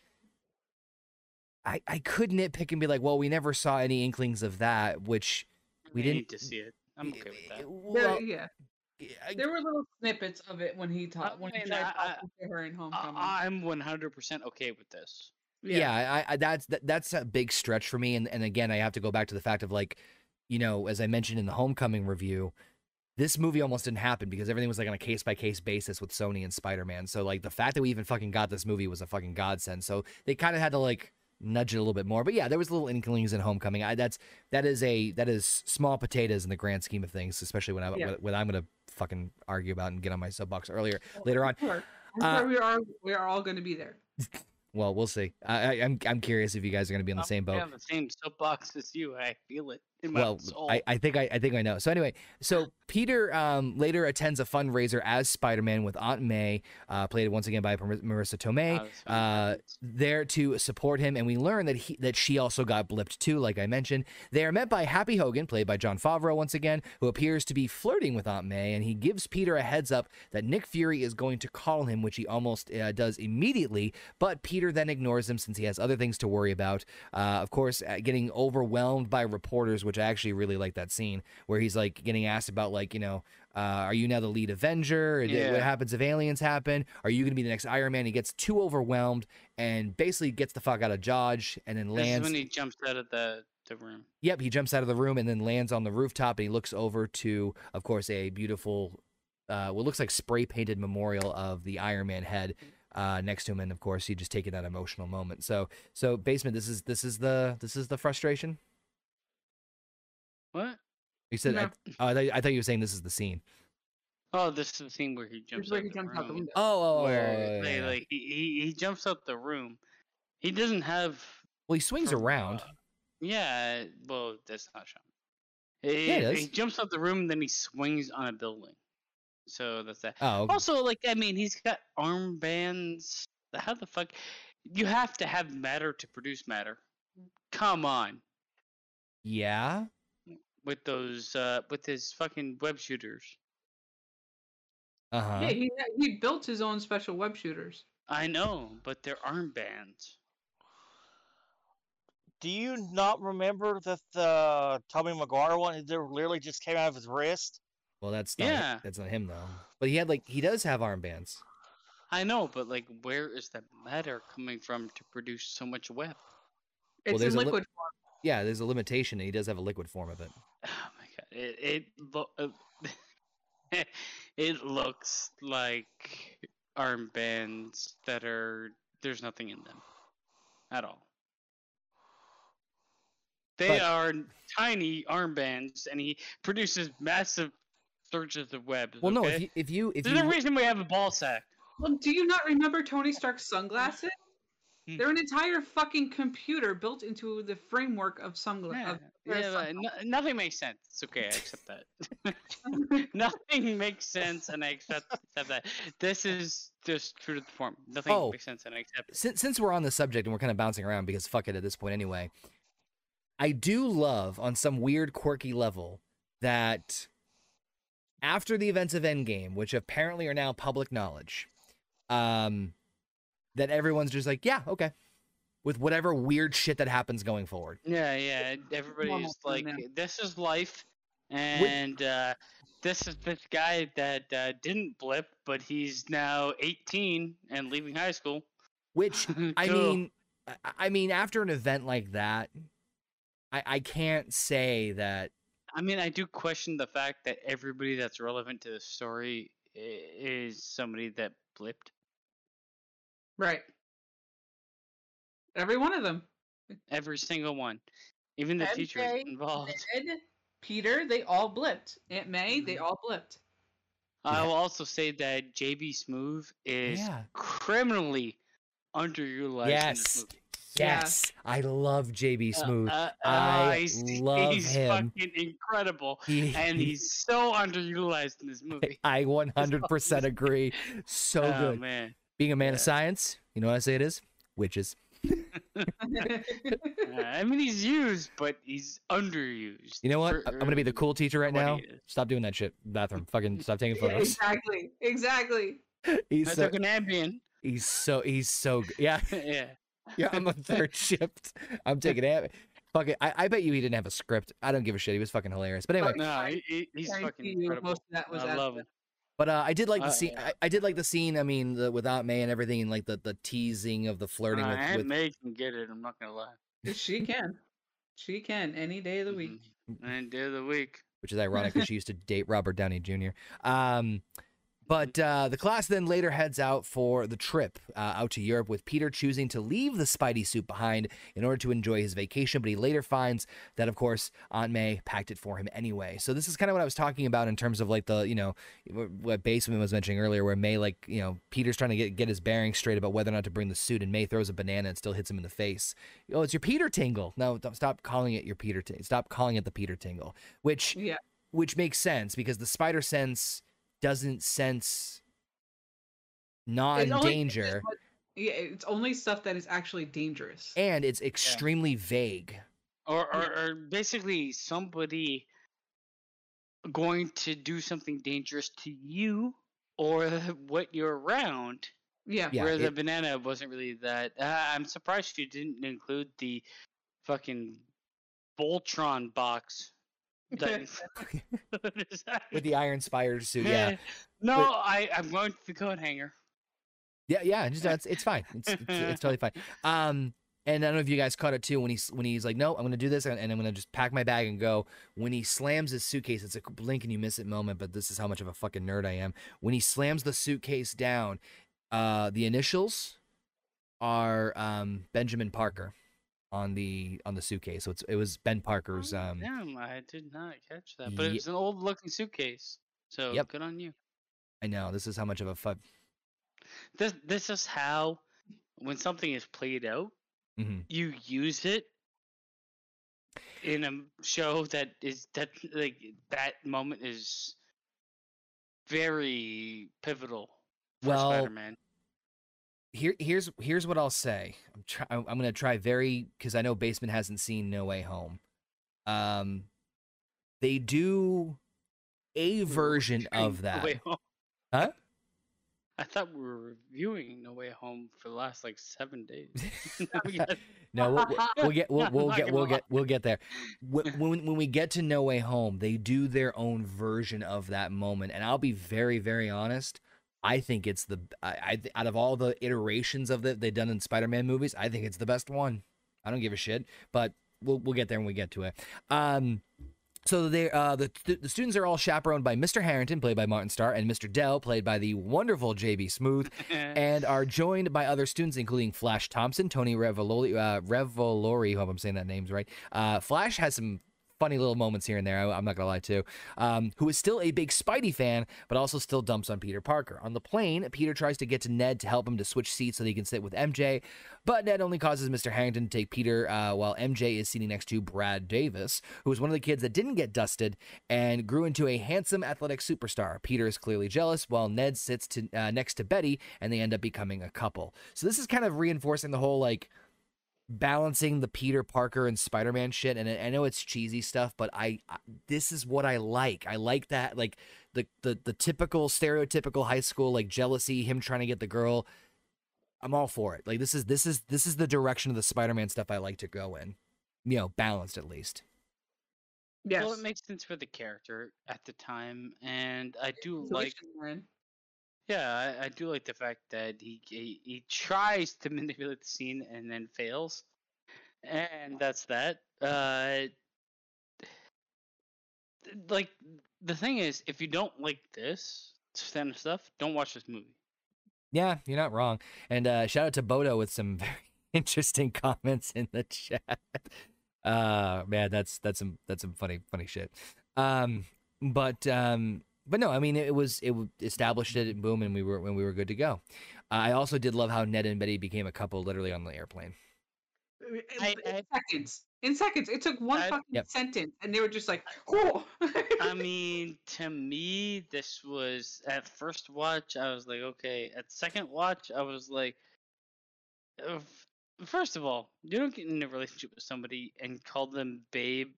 I, I could nitpick and be like, well, we never saw any inklings of that, which we I didn't need to see it. I'm okay with that. Well, yeah, I- there were little snippets of it when he talked when he mean, tried I- I- talking to her in I, Homecoming. I'm 100% okay with this. yeah, I, I that's that, that's a big stretch for me, and and again, I have to go back to the fact of like, you know, as I mentioned in the Homecoming review, this movie almost didn't happen because everything was like on a case by case basis with Sony and Spider Man. So like the fact that we even fucking got this movie was a fucking godsend. So they kind of had to like nudge it a little bit more. But yeah, there was little inklings in Homecoming. I, that's that is a that is small potatoes in the grand scheme of things, especially when I Yeah. when I'm gonna fucking argue about and get on my soapbox earlier later on. Sure, I'm Uh, sure we are we are all going to be there. Well, we'll see. I, I, I'm I'm curious if you guys are gonna be on the I'm same boat. on the same soapbox as you. I feel it in my well. I, I think I, I think i know. So anyway so peter um, later attends a fundraiser as spider-man with aunt may uh, played once again by Mar- marisa tomei Oh, uh, there to support him. And we learn that he that she also got blipped too like i mentioned. They are met by happy hogan played by jon favreau once again who appears to be flirting with aunt may. And he gives peter a heads up that nick fury is going to call him which he almost uh, does immediately. But peter then ignores him since he has other things to worry about. Uh, of course uh, getting overwhelmed by reporters which i actually really like that scene where he's like getting asked about like you know uh, are you now the lead Avenger? Yeah. What happens if aliens happen? Are you going to be the next Iron Man? He gets too overwhelmed and basically gets the fuck out of Dodge and then This lands. is when he jumps out of the, the room. Yep, he jumps out of the room and then lands on the rooftop and he looks over to, of course, a beautiful, uh, what looks like spray painted memorial of the Iron Man head uh, next to him, and of course, he just taking that emotional moment. So, so basement, this is this is the this is the frustration. What? You said, I, No. oh, I, thought, I thought you were saying this is the scene. Oh, this is the scene where he jumps where out he the jumps out the room. window. Oh, oh, oh, where oh, yeah, yeah. like he, he he jumps out the room. He doesn't have. well, he swings from, around. uh, yeah, well, that's not shown. He, Yeah, it he jumps out the room, and then he swings on a building. So that's that. Oh, okay. Also, like I mean, he's got armbands. How the fuck? You have to have matter to produce matter. Come on, yeah. With those uh with his fucking web shooters. Uh huh. Yeah, he he built his own special web shooters. I know, but they're armbands. Do you not remember that the Tobey Maguire one? There literally just came out of his wrist. Well, that's not, Yeah. that's not him though. But he had like he does have armbands. I know, but like, where is that matter coming from to produce so much web? It's there's in a li- liquid form. Yeah, there's a limitation, and he does have a liquid form of it. Oh my god! It it lo- uh, it looks like armbands that are there's nothing in them at all. They But- are tiny armbands, and he produces massive surges of web. Well, no, if you if you if There's you a reason we have a ball sack. Well, do you not remember Tony Stark's sunglasses? Hmm. They're an entire fucking computer built into the framework of Yeah, sunglasses. yeah, but no, nothing makes sense. It's okay. I accept that. nothing makes sense, and I accept, accept that. This is just true to the form. Nothing Oh. makes sense, and I accept it. since since we're on the subject and we're kind of bouncing around because fuck it at this point anyway. I do love on some weird quirky level that after the events of Endgame, which apparently are now public knowledge, um, that everyone's just like, yeah, okay, with whatever weird shit that happens going forward. Yeah, yeah. Everybody's like, "This is life," and uh, this is this guy that uh, didn't blip, but he's now 18 and leaving high school. Which I mean, I- I mean, after an event like that, I I can't say that I mean, I do question the fact that everybody that's relevant to the story is somebody that blipped. Right. Every one of them. Every single one, even the teachers MJ, involved. Ed, Peter, they all blipped. Aunt May, they Mhm. all blipped. I will also say that JB Smoove is Yeah. criminally underutilized in Yes. this movie. Yeah. Yes, I love JB Smoove. Uh, uh, I he's, love he's him. fucking incredible, He- and he's so underutilized in this movie. I 100% agree. So oh good. man, Being a man of science, you know what I say it is? Witches. Uh, I mean he's used, but he's underused. You know what? for- I- I'm gonna be the cool teacher right now. is. Stop doing that shit. Bathroom. Fucking stop taking Yeah, photos. exactly. Exactly. He's I so, took an Ambien. he's so he's so good. Yeah, yeah. yeah. I'm a third shift. I'm taking it. Fuck it. I, I bet you he didn't have a script. I don't give a shit. He was fucking hilarious. But anyway, No, he, he- he's Guarantee fucking you incredible. Most of that was I love him. But uh, I did like the Uh, scene. I, I did like the scene. I mean, the, with Aunt May and everything, and like the, the teasing of the flirting Uh, with, Aunt with May can get it. I'm not gonna lie. She can. She can any day of the week. Mhm. Any day of the week. which is ironic because she used to date Robert Downey Jr. Um, but uh, the class then later heads out for the trip uh, out to Europe, with Peter choosing to leave the Spidey suit behind in order to enjoy his vacation. But he later finds that, of course, Aunt May packed it for him anyway. So this is kind of what I was talking about in terms of like the, you know, what Baseman was mentioning earlier, where May, like, you know, Peter's trying to get get his bearings straight about whether or not to bring the suit, and May throws a banana and still hits him in the face. Oh, it's your Peter tingle. No, don't stop calling it your Peter. T- stop calling it the Peter tingle, which Yeah. which makes sense because the spider sense doesn't sense It only- non-danger but- Yeah, it's only stuff that is actually dangerous. and it's extremely vague or, or, or basically somebody going to do something dangerous to you or what you're around. Yeah. Yeah, where the banana wasn't really that. Uh, I'm surprised you didn't include the fucking Voltron box. That, with the iron spider suit yeah. No, But- I I'm going to the coat hanger. yeah yeah just, it's, it's fine. It's, it's, it's totally fine. Um and I don't know if you guys caught it too when he's when he's like, no, I'm gonna do this and I'm gonna just pack my bag and go. When he slams his suitcase, it's a blink and you miss it moment, but this is how much of a fucking nerd I am. When he slams the suitcase down, uh, the initials are um, Benjamin Parker on the on the suitcase. So it's it was Ben Parker's. Oh, Um, Damn, I did not catch that. But it was an old looking suitcase. So Yep. good on you. I know this is how much of a fun. This this is how when something is played out, hmm you use it in a show that is that like that moment is very pivotal for Well, Spider-Man. Here here's here's what I'll say. I'm try, I'm I'm gonna try very because I know Basement hasn't seen No Way Home. Um, they do a version of that. Home. Huh? I thought we were reviewing No Way Home for the last like seven days. No, we'll, we'll- we'll get we'll, we'll get we'll get we'll get there. When, when when we get to No Way Home, they do their own version of that moment, and I'll be very very honest. I think it's the I, I out of all the iterations of that they've done in Spider-Man movies, I think it's the best one. I don't give a shit, but we'll we'll get there when we get to it. Um, so they uh the the students are all chaperoned by Mr. Harrington, played by Martin Starr, and Mr. Dell, played by the wonderful JB Smoove and are joined by other students, including Flash Thompson, Tony Revolori, uh, Revolori. Hope I'm saying that name's right. Uh, Flash has some funny little moments here and there. I, am not gonna lie too. Um, who is still a big Spidey fan, but also still dumps on Peter Parker. On the plane, Peter tries to get to Ned to help him to switch seats so that he can sit with MJ, but Ned only causes Mr. Harrington to take Peter uh, while MJ is sitting next to Brad Davis, who was one of the kids that didn't get dusted and grew into a handsome athletic superstar. Peter is clearly jealous, while Ned sits to, uh, next to Betty, and they end up becoming a couple. So this is kind of reinforcing the whole like balancing the Peter Parker and Spider-Man shit. And I I know it's cheesy stuff, but I, I this is what I like. I like that like the the the typical stereotypical high school like jealousy, him trying to get the girl. I'm all for it. Like this is this is this is the direction of the Spider-Man stuff I like to go in. You know, balanced at least. Yes. Well, it makes sense for the character at the time, and I do like. Yeah, I, I do like the fact that he, he he tries to manipulate the scene and then fails, and that's that. Uh, like the thing is, if you don't like this kind of stuff, don't watch this movie. Yeah, you're not wrong. And uh, shout out to Bodo with some very interesting comments in the chat. Uh, man, that's that's some that's some funny funny shit. Um, but um, but no, I mean it was it w- established it, boom, and we were when we were good to go. Uh, I also did love how Ned and Betty became a couple literally on the airplane. In, I- in seconds. In seconds. It took one I- fucking Yep. sentence, and they were just like, "Oh." I mean, to me, this was at first watch, I was like, okay. At second watch, I was like, first of all, you don't get in a relationship with somebody and call them babe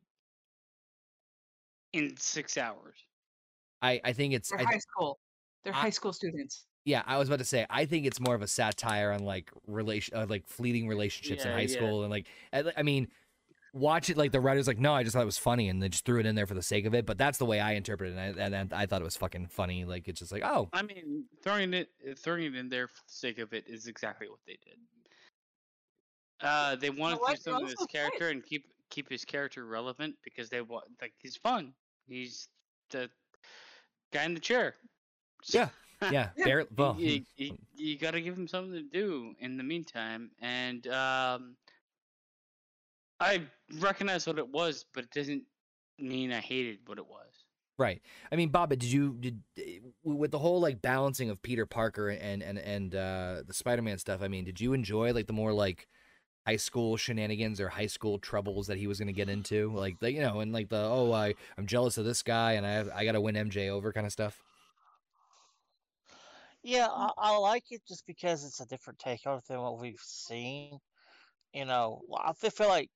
in six hours. I I think it's They're I, high school. They're I- high school students. yeah. I was about to say I think it's more of a satire on like relation uh, like fleeting relationships in high yeah. school and like I, I mean. Watch it like the writer's like, no, I just thought it was funny, and they just threw it in there for the sake of it. But that's the way I interpret it, and I, and I thought it was fucking funny. Like it's just like, oh, I mean, throwing it throwing it in there for the sake of it is exactly what they did. Uh, they wanted to do something with his character and keep keep his character relevant because they want like he's fun. He's the guy in the chair. Yeah. Yeah, Yeah. barely. Well, you, you, you got to give him something to do in the meantime. And um, I recognize what it was, but it doesn't mean I hated what it was. Right. I mean, Bob, did you did with the whole like balancing of Peter Parker and and and uh the Spider-Man stuff? I mean, did you enjoy like the more like high school shenanigans or high school troubles that he was going to get into? Like the you know, and like the oh, I I'm jealous of this guy and I I got to win MJ over kind of stuff. Yeah, I, I like it just because it's a different take on it than what we've seen. You know, I feel like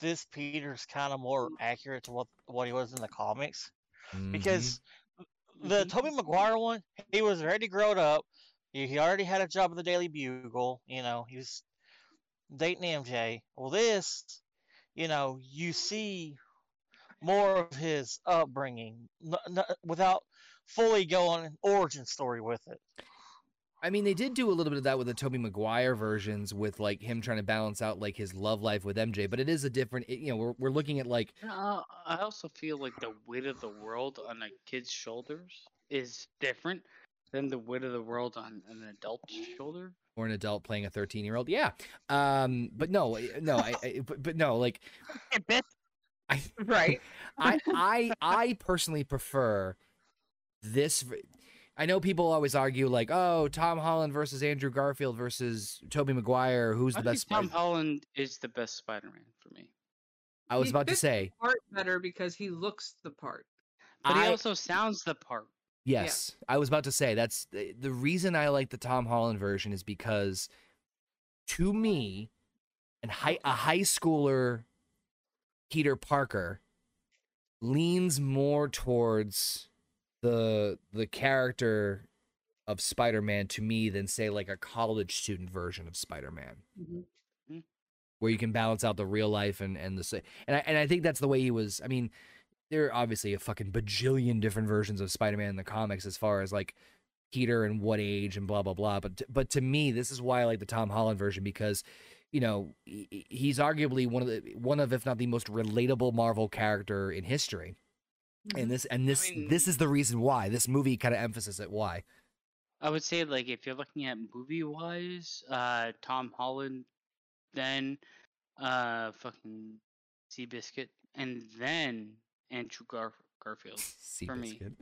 this Peter's kind of more accurate to what what he was in the comics Mhm. because the Mhm. Tobey Maguire one, he was already grown up. He, he already had a job at the Daily Bugle. You know, he was dating MJ. Well, this, you know, you see more of his upbringing n- n- without fully going an origin story with it. I mean, they did do a little bit of that with the Tobey Maguire versions, with like him trying to balance out like his love life with MJ. But it is a different. It, you know, we're we're looking at like Uh, I also feel like the weight of the world on a kid's shoulders is different than the weight of the world on an adult's shoulder. Or an adult playing a 13 year old. Yeah. Um. But no, no. I, I but, but no. Like I Right. I I I personally prefer this. I know people always argue like, oh, Tom Holland versus Andrew Garfield versus Tobey Maguire. Who's I the best? Tom Spider- Holland is the best Spider-Man for me, I was He about to say Part better because he looks the part. but he also sounds the part. Yes, I was about to say that's the, the reason I like the Tom Holland version is because to me, and high, a high schooler Peter Parker leans more towards the the character of Spider-Man to me than say like a college student version of Spider-Man Mm-hmm. where you can balance out the real life and and the and I, and I think that's the way he was. I mean, there are obviously a fucking bajillion different versions of Spider-Man in the comics as far as like Peter and what age and blah blah blah. But t- but to me, this is why I like the Tom Holland version because you know he- he- he's arguably one of the one of if not the most relatable Marvel character in history. And this and this mean- this is the reason why this movie kind of emphasizes it. Why? I would say like if you're looking at movie wise, uh, Tom Holland, then uh, fucking Seabiscuit, and then Andrew Gar- Garfield. For me. Seabiscuit.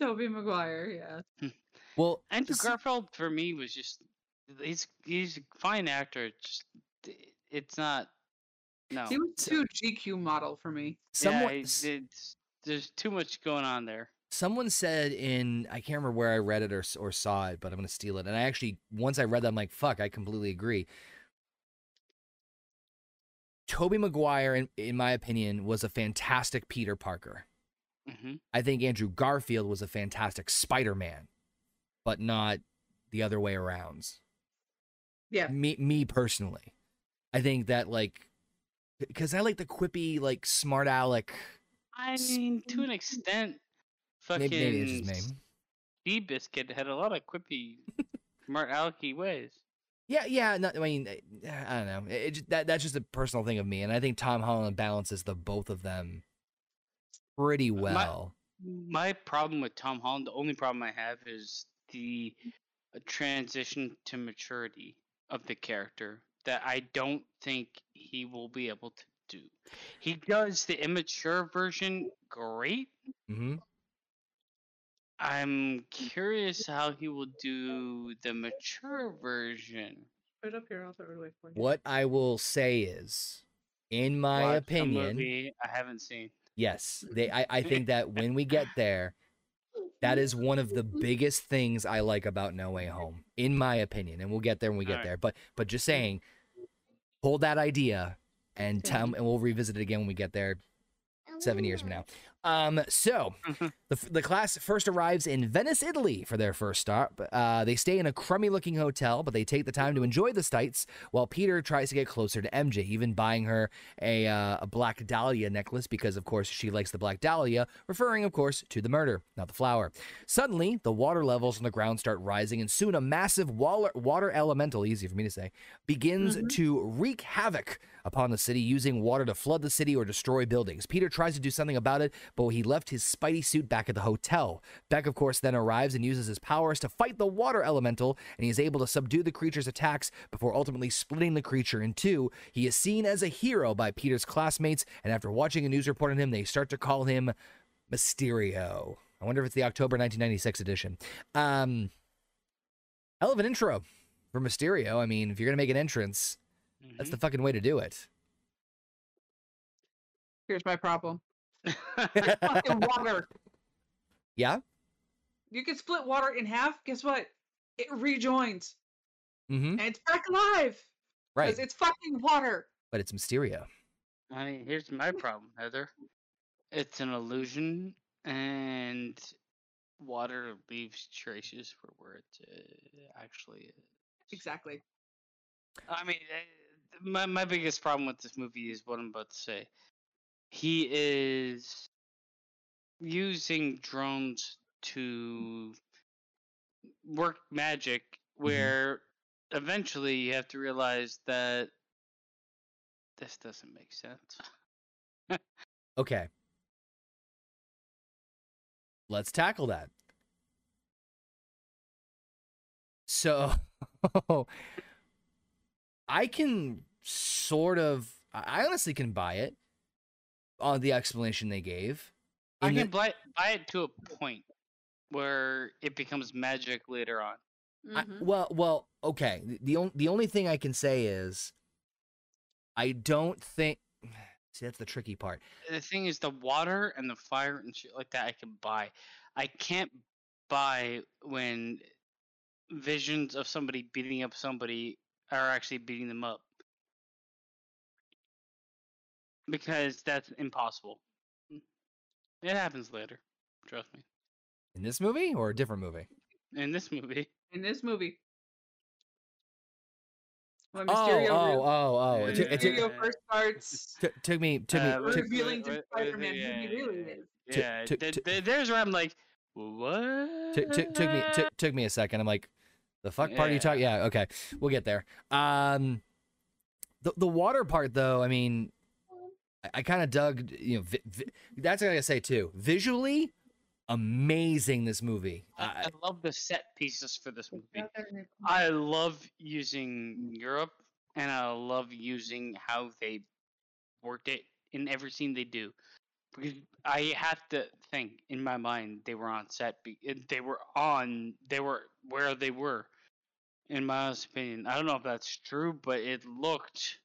Tobey Maguire, yeah. Well, Andrew s- Garfield for me was just he's he's a fine actor. Just it's not no. He was too GQ model for me. someone yeah, it's, it's there's too much going on there. someone said in I can't remember where I read it or or saw it, but I'm gonna steal it. And I actually once I read that, I'm like, fuck, I completely agree. Tobey Maguire, in, in my opinion, was a fantastic Peter Parker. hmm I think Andrew Garfield was a fantastic Spider-Man, but not the other way around. Yeah. Me, me personally, I think that like, because I like the quippy, like smart aleck. I mean, to an extent, fucking Maybe, maybe it's his name. Seabiscuit had a lot of quippy, smart alecky ways. Yeah, yeah. No, I mean, eh, I don't know. It, it that that's just a personal thing of me, and I think Tom Holland balances the both of them pretty well. My problem with Tom Holland, the only problem I have is the uh, transition to maturity of the character that I don't think he will be able to do. He does the immature version great. hmm I'm mm. curious how he will do the mature version. Put up here, I'll throw it away for you. What I will say is, in my Watch a opinion, movie I haven't seen. yes, they. I, I think that when we get there, that is one of the biggest things I like about No Way Home, in my opinion. And we'll get there when we get Alright. there. But but just saying, hold that idea and tell, and we'll revisit it again when we get there seven years from now. Um, so the, f- the class first arrives in Venice, Italy for their first stop. Uh, they stay in a crummy looking hotel, but they take the time to enjoy the sights while Peter tries to get closer to MJ, even buying her a, uh, a Black Dahlia necklace because, of course, she likes the Black Dahlia, referring, of course, to the murder, not the flower. Suddenly, the water levels on the ground start rising, and soon a massive water, water elemental, easy for me to say, begins Mhm. to wreak havoc upon the city, using water to flood the city or destroy buildings. Peter tries to do something about it, but he left his Spidey suit back at the hotel. Beck, of course, then arrives and uses his powers to fight the water elemental, and he is able to subdue the creature's attacks before ultimately splitting the creature in two. He is seen as a hero by Peter's classmates, and after watching a news report on him, they start to call him Mysterio. I wonder if it's the October 1996 edition. Um, hell of an intro for Mysterio. I mean, if you're gonna make an entrance, that's Mhm. the fucking way to do it. Here's my problem. Fucking water. Yeah. You can split water in half. Guess what? It rejoins Mm-hmm. and it's back alive. Right. Because it's fucking water. But it's Mysterio. I mean, here's my problem, Heather. It's an illusion, and water leaves traces for where it uh, actually is. Exactly. I mean, uh, my my biggest problem with this movie is what I'm about to say. He is using drones mm. to work magic, mm-hmm. where eventually you have to realize that this doesn't make sense. Okay. Let's tackle that. So I can sort of I I honestly can buy it on the explanation they gave. I In the- can buy, buy it to a point where it becomes magic later on. I- Mhm. well, well, okay. The, the only the only thing I can say is I don't think See, that's the tricky part. the thing is the water and the fire and shit like that I can buy. I can't buy when visions of somebody beating up somebody are actually beating them up. Because that's impossible. It happens later. Trust me. In this movie or a different movie? In this movie. In this movie. When Oh, Mysterio, oh, re- oh, oh. It, took- it, took- Mysterio first starts took- took me took me Uh, We're took, revealing to wait, wait, Spider-Man who yeah, he really yeah, is. Yeah, took- th- took- there's where I'm like, what? took, took, took me took, took me a second. I'm like, the fuck part are you talking? Yeah, okay, we'll get there. Um, the the water part though, I mean, I, I kind of dug. You know, vi- vi- that's what I gotta say too. Visually, amazing. This movie. I, I, I love the set pieces for this movie. I love using Europe, and I love using how they worked it in every scene they do. Because I have to think in my mind they were on set. be- They were on. They were where they were. In my honest opinion, I don't know if that's true, but it looked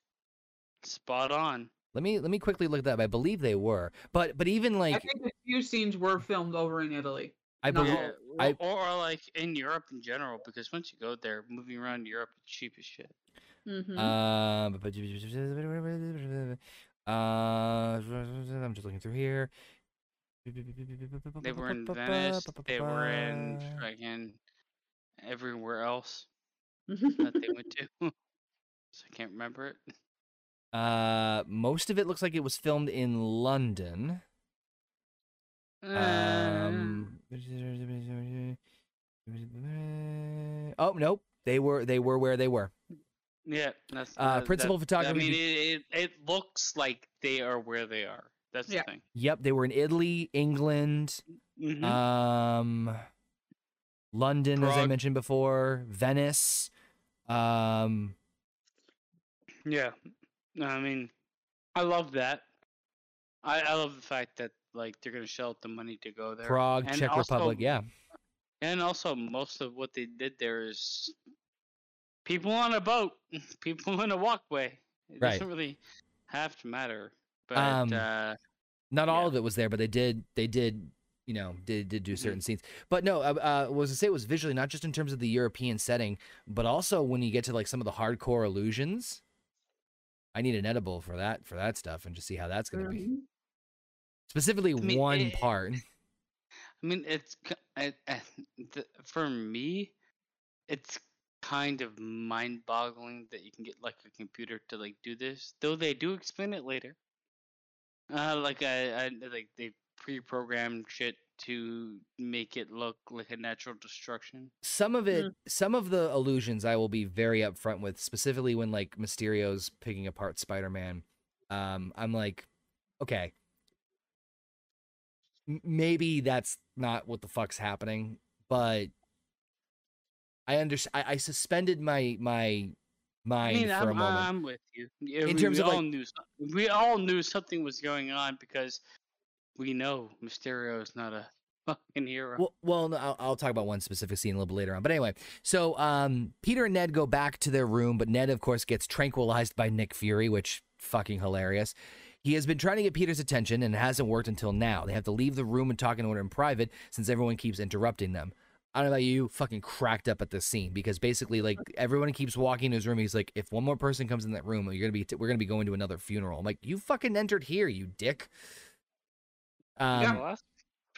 spot on. Let me let me quickly look that up. I believe they were, but but even I like think a few scenes were filmed over in Italy. I believe. all. Yeah, I- or, or like in Europe in general, because once you go there, moving around Europe is cheap as shit. Mm-hmm. Um, uh, I'm just looking through here. They were in Venice. They were in fucking everywhere else that they went to. so I can't remember it. Uh, most of it looks like it was filmed in London. Um, oh nope, they were they were where they were. yeah, that's uh, that- principal that- photography I mean, it, it it looks like they are where they are. That's Yeah. the thing. Yep, they were in Italy, England, Mhm. um, London, as I mentioned before, Venice. Um, Yeah, no, I mean, I love that. I I love the fact that like they're gonna shell out the money to go there. Prague, And Czech also- Republic. Yeah, And also, most of what they did there is people on a boat, people in a walkway. It Right. doesn't really have to matter. But Um, uh, not all Yeah. of it was there, but they did they did you know did did do certain scenes. But no, uh, uh, was to say it was visually not just in terms of the European setting, but also when you get to like some of the hardcore illusions. I need an edible for that for that stuff and just see how that's going to be. Mhm. Specifically, mean, one it- part. I mean, it's I, I, the, for me, it's kind of mind-boggling that you can get like a computer to like do this. Though they do explain it later. Uh, like I, I like they pre-programmed shit to make it look like a natural destruction. some of Mm. it some of the illusions i will be very upfront with specifically when like mysterio's picking apart spider-man um i'm like okay m- maybe that's not what the fuck's happening, but I understand. I, I suspended my my I mind mean, for I'm, a moment. I'm with you. Yeah, In we, terms we of, all like- knew we all knew something was going on because we know Mysterio is not a fucking hero. Well, well, I'll, I'll talk about one specific scene a little bit later on. But anyway, so um, Peter and Ned go back to their room, but Ned, of course, gets tranquilized by Nick Fury, which fucking hilarious. He has been trying to get Peter's attention and it hasn't worked until now. They have to leave the room and talk in order in private since everyone keeps interrupting them. I don't know about you, fucking cracked up at this scene because basically, like, everyone keeps walking in his room. He's like, if one more person comes in that room, you're gonna be, we're gonna be going to another funeral. I'm like, you fucking entered here, you dick. Um, the last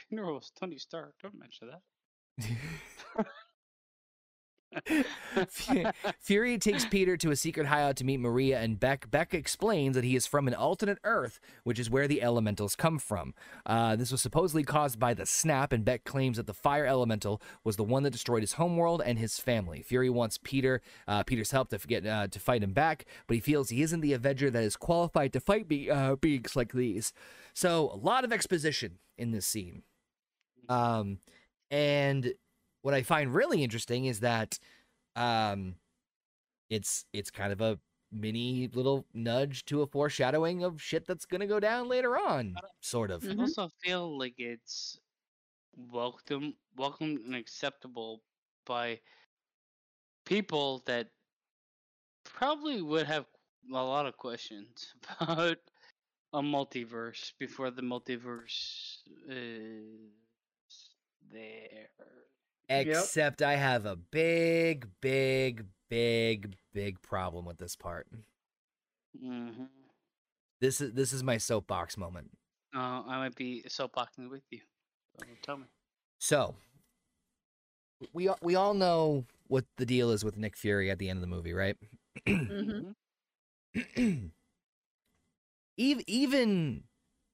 funeral was Tony Stark. Don't mention that. Fu- Fury takes Peter to a secret hideout to meet Maria and Beck. Beck explains that he is from an alternate Earth, which is where the elementals come from. Uh, this was supposedly caused by the snap, and Beck claims that the fire elemental was the one that destroyed his homeworld and his family. Fury wants Peter uh, Peter's help to get uh, to fight him back, but he feels he isn't the Avenger that is qualified to fight be- uh, beings like these. So a lot of exposition in this scene. Um, and what I find really interesting is that um it's it's kind of a mini little nudge to a foreshadowing of shit that's gonna go down later on, sort of. I Mhm. also feel like it's welcome, welcome and acceptable by people that probably would have a lot of questions about a multiverse before the multiverse is there. Except I have a big, big, big, big problem with this part. Mm-hmm. This is this is my soapbox moment. Uh, I might be soapboxing with you. So tell me. So we all- we all know what the deal is with Nick Fury at the end of the movie, right? Mhm. Mhm. even even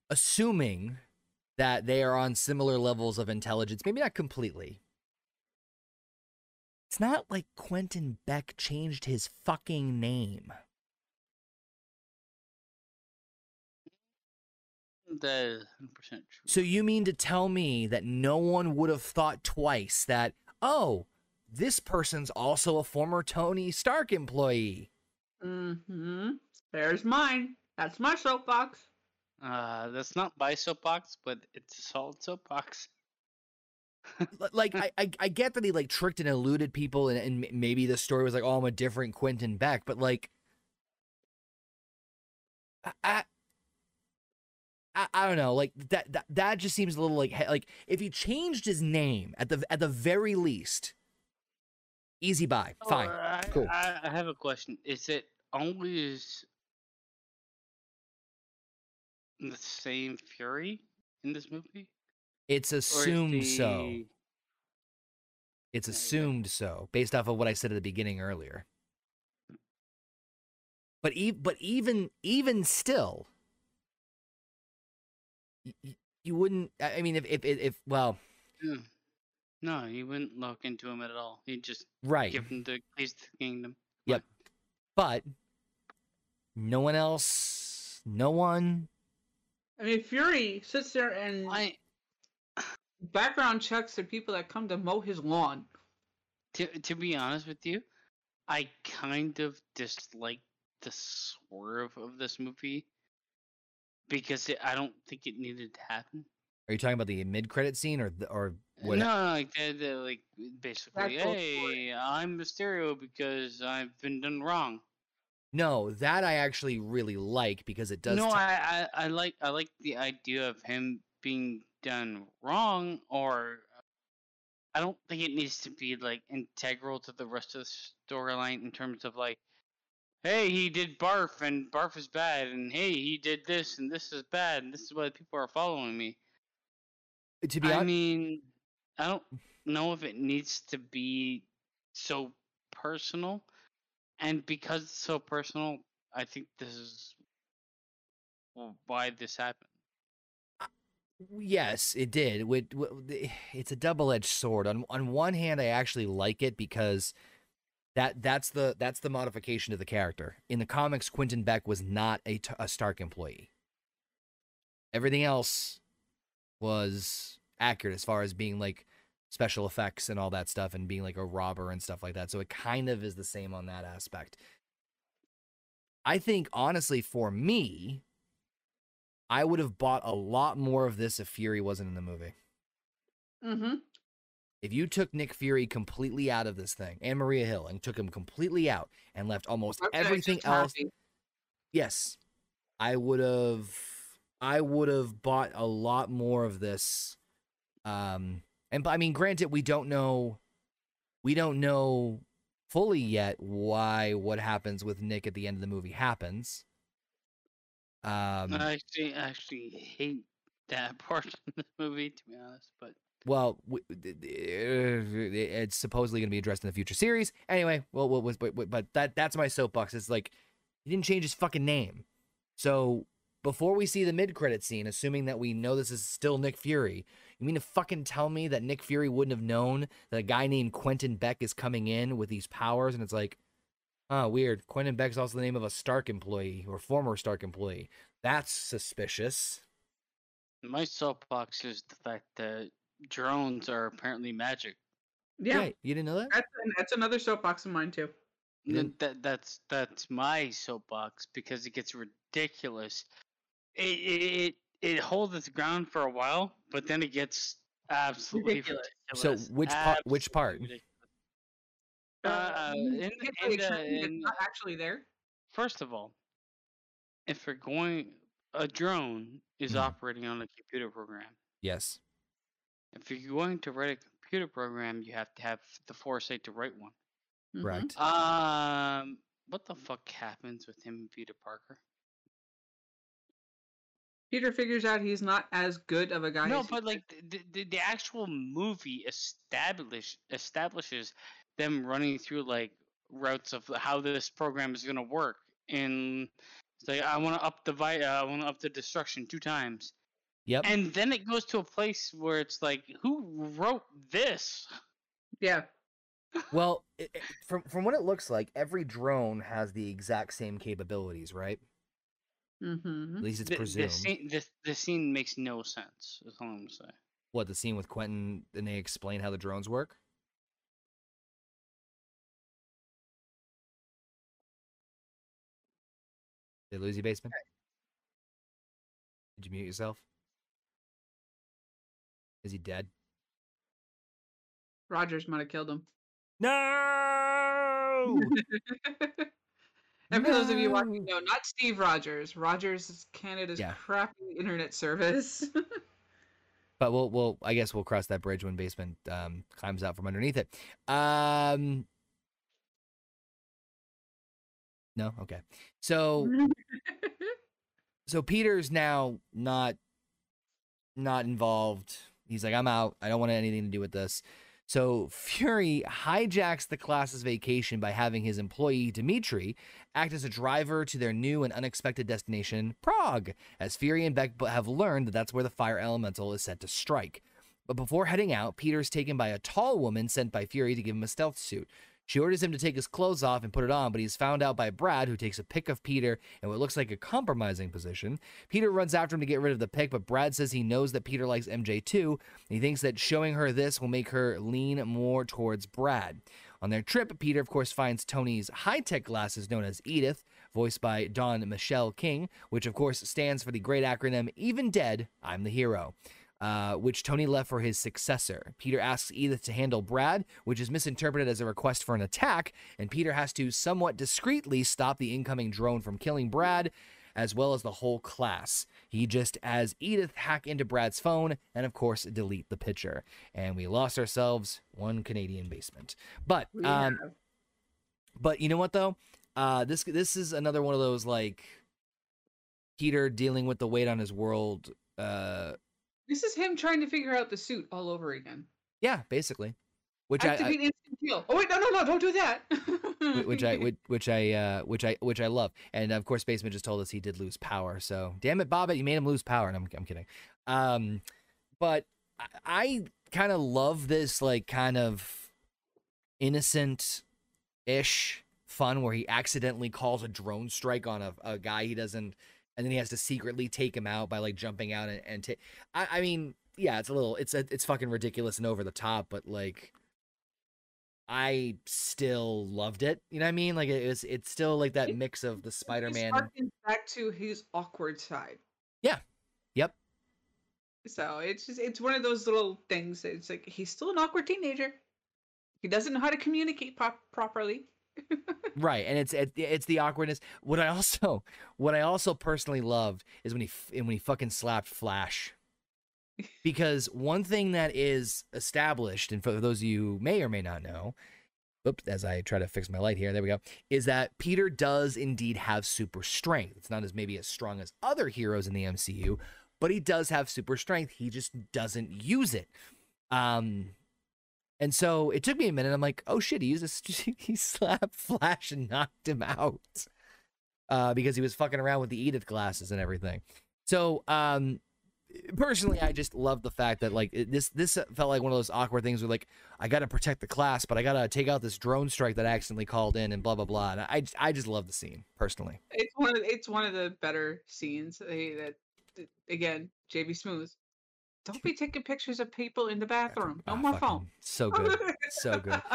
assuming that they are on similar levels of intelligence, maybe not completely. It's not like Quentin Beck changed his fucking name. That is 100% true. So you mean to tell me that no one would have thought twice that, oh, this person's also a former Tony Stark employee? Mm-hmm. There's mine. That's my soapbox. Uh, that's not my soapbox, but it's a solid soapbox. Like I, I I get that he like tricked and eluded people and, and maybe the story was like oh I'm a different Quentin Beck but like I I, I, don't know like that, that that just seems a little like like if he changed his name at the at the very least easy buy oh, fine Oh, I, cool. I, I have a question. Is it always the same Fury in this movie? It's Or is assumed so it's There you go. assumed so based off of what I said at the beginning earlier but e- but even even still y- y- you wouldn't i I mean if if if, if well Yeah. No, you wouldn't look into him at all. He'd just right give him the keys to the kingdom. Yep. but no one else no one I mean, Fury sits there and I background checks the people that come to mow his lawn. to to be honest with you, I kind of dislike the swerve of this movie because it, I don't think it needed to happen. are you talking about the mid-credit scene or the, or what No, no, like the, the, like basically, Actual hey. I'm Mysterio because I've been done wrong. no that i actually really like because it does no, t- I, I I like I like the idea of him being done wrong, or uh, I don't think it needs to be like integral to the rest of the storyline in terms of like, hey, he did barf and barf is bad, and hey, he did this and this is bad, and this is why people are following me. Uh, to be I honest mean, I don't know if it needs to be so personal, and because it's so personal, I think this is why this happened. Yes, it did. It's a double-edged sword. On on one hand, I actually like it because that that's the that's the modification to the character. In the comics, Quentin Beck was not a Stark employee. Everything else was accurate as far as being like special effects and all that stuff and being like a robber and stuff like that. So it kind of is the same on that aspect. I think honestly for me, I would have bought a lot more of this if Fury wasn't in the movie. Mm-hmm. If you took Nick Fury completely out of this thing and Maria Hill and took him completely out and left almost everything else, yes, I would have I would have bought a lot more of this. Um and I mean granted we don't know we don't know fully yet why what happens with Nick at the end of the movie happens. Um I actually actually hate that part of the movie to be honest, but well, w- d- d- uh, it's supposedly going to be addressed in the future series. Anyway, well, what was but, but that that's my soapbox. It's like he didn't change his fucking name. So before we see the mid credit scene, assuming that we know this is still Nick Fury, you mean to fucking tell me that Nick Fury wouldn't have known that a guy named Quentin Beck is coming in with these powers? And it's like, oh, weird. Quentin Beck's also the name of a Stark employee or former Stark employee. That's suspicious. my soapbox is the fact that drones are apparently magic. Yeah, you didn't know that? that's, that's another soapbox of mine too. You Th- That that's that's my soapbox because it gets ridiculous. It it it, it holds its ground for a while, but then it gets absolutely Ridiculous. ridiculous. So which part? Which part? Ridiculous. Uh, you in- in the the- exception that's in- not actually there. First of all, if you're going, a drone is Mhm. operating on a computer program. Yes. If you're going to write a computer program, you have to have the foresight to write one. Mhm. Correct. Um, what the fuck happens with him and Peter Parker? Peter figures out he's not as good of a guy. No, as he but like the, the the actual movie establish establishes them running through like routes of how this program is gonna work, and it's like I want to up the vi- uh, I want to up the destruction two times, Yep. and then it goes to a place where it's like, who wrote this? Yeah. Well, i i- from from what it looks like, every drone has the exact same capabilities, right? Mm-hmm. At least it's The, the presumed. scene the, the scene makes no sense. That's all I'm gonna say. What the scene with Quentin and they explain how the drones work? Did they lose you, basement? Did you mute yourself? Is he dead? Rogers might have killed him. No. and for those of you watching, no, not Steve Rogers. Rogers is Canada's Yeah. crappy internet service. but we'll we'll I guess we'll cross that bridge when basement um climbs out from underneath it. Um No, okay. So so Peter's now not not involved. He's like, I'm out. I don't want anything to do with this. So Fury hijacks the class's vacation by having his employee Dimitri act as a driver to their new and unexpected destination, Prague, as Fury and Beck have learned that that's where the fire elemental is set to strike. But before heading out, Peter's taken by a tall woman sent by Fury to give him a stealth suit. She orders him to take his clothes off and put it on, but he's found out by Brad, who takes a pick of Peter in what looks like a compromising position. Peter runs after him to get rid of the pick, but Brad says he knows that Peter likes MJ too, and he thinks that showing her this will make her lean more towards Brad. On their trip, Peter, of course, finds Tony's high tech glasses known as Edith, voiced by Dawn Michelle King, which, of course, stands for the great acronym Even Dead, I'm the Hero uh, which Tony left for his successor. Peter asks Edith to handle Brad, which is misinterpreted as a request for an attack, and Peter has to somewhat discreetly stop the incoming drone from killing Brad, as well as the whole class. He just has Edith hack into Brad's phone and, of course, delete the picture. And we lost ourselves one Canadian basement. But We um, but you know what though? Uh this this is another one of those like Peter dealing with the weight on his world. Uh this is him trying to figure out the suit all over again. yeah, basically. Which I, I Activate instant kill. Oh wait, no, no, no! Don't do that. which I which, which I uh which I which I love. And of course Basement just told us he did lose power. So damn it, Bobbit, you made him lose power. And I'm I'm kidding. Um but I, I kind of love this like kind of innocent ish fun where he accidentally calls a drone strike on a, a guy he doesn't and then he has to secretly take him out by like jumping out and, and ta- I, I mean yeah, it's a little, it's a, it's fucking ridiculous and over the top, but like, I still loved it. You know what I mean? Like it was, it's still like that mix of the Spider-Man. back to his awkward side. Yeah. Yep. So it's just it's one of those little things. That it's like he's still an awkward teenager. He doesn't know how to communicate prop- properly. Right, and it's it's the awkwardness. What I also what I also personally loved is when he f- when he fucking slapped Flash. Because one thing that is established, and for those of you who may or may not know, oops, as I try to fix my light here, there we go, is that Peter does indeed have super strength. It's not as maybe as strong as other heroes in the MCU, but he does have super strength. He just doesn't use it. Um, and so it took me a minute. I'm like, oh shit, he used a he slapped Flash and knocked him out. Uh, because he was fucking around with the Edith glasses and everything. So, um, personally, I just love the fact that like this this felt like one of those awkward things where like I got to protect the class, but I got to take out this drone strike that I accidentally called in and blah blah blah. And I I just love the scene personally. It's one of it's one of the better scenes. eh, that that- again, JB Smoove. Don't be taking pictures of people in the bathroom. No Ah, more fucking phone. So good, so good.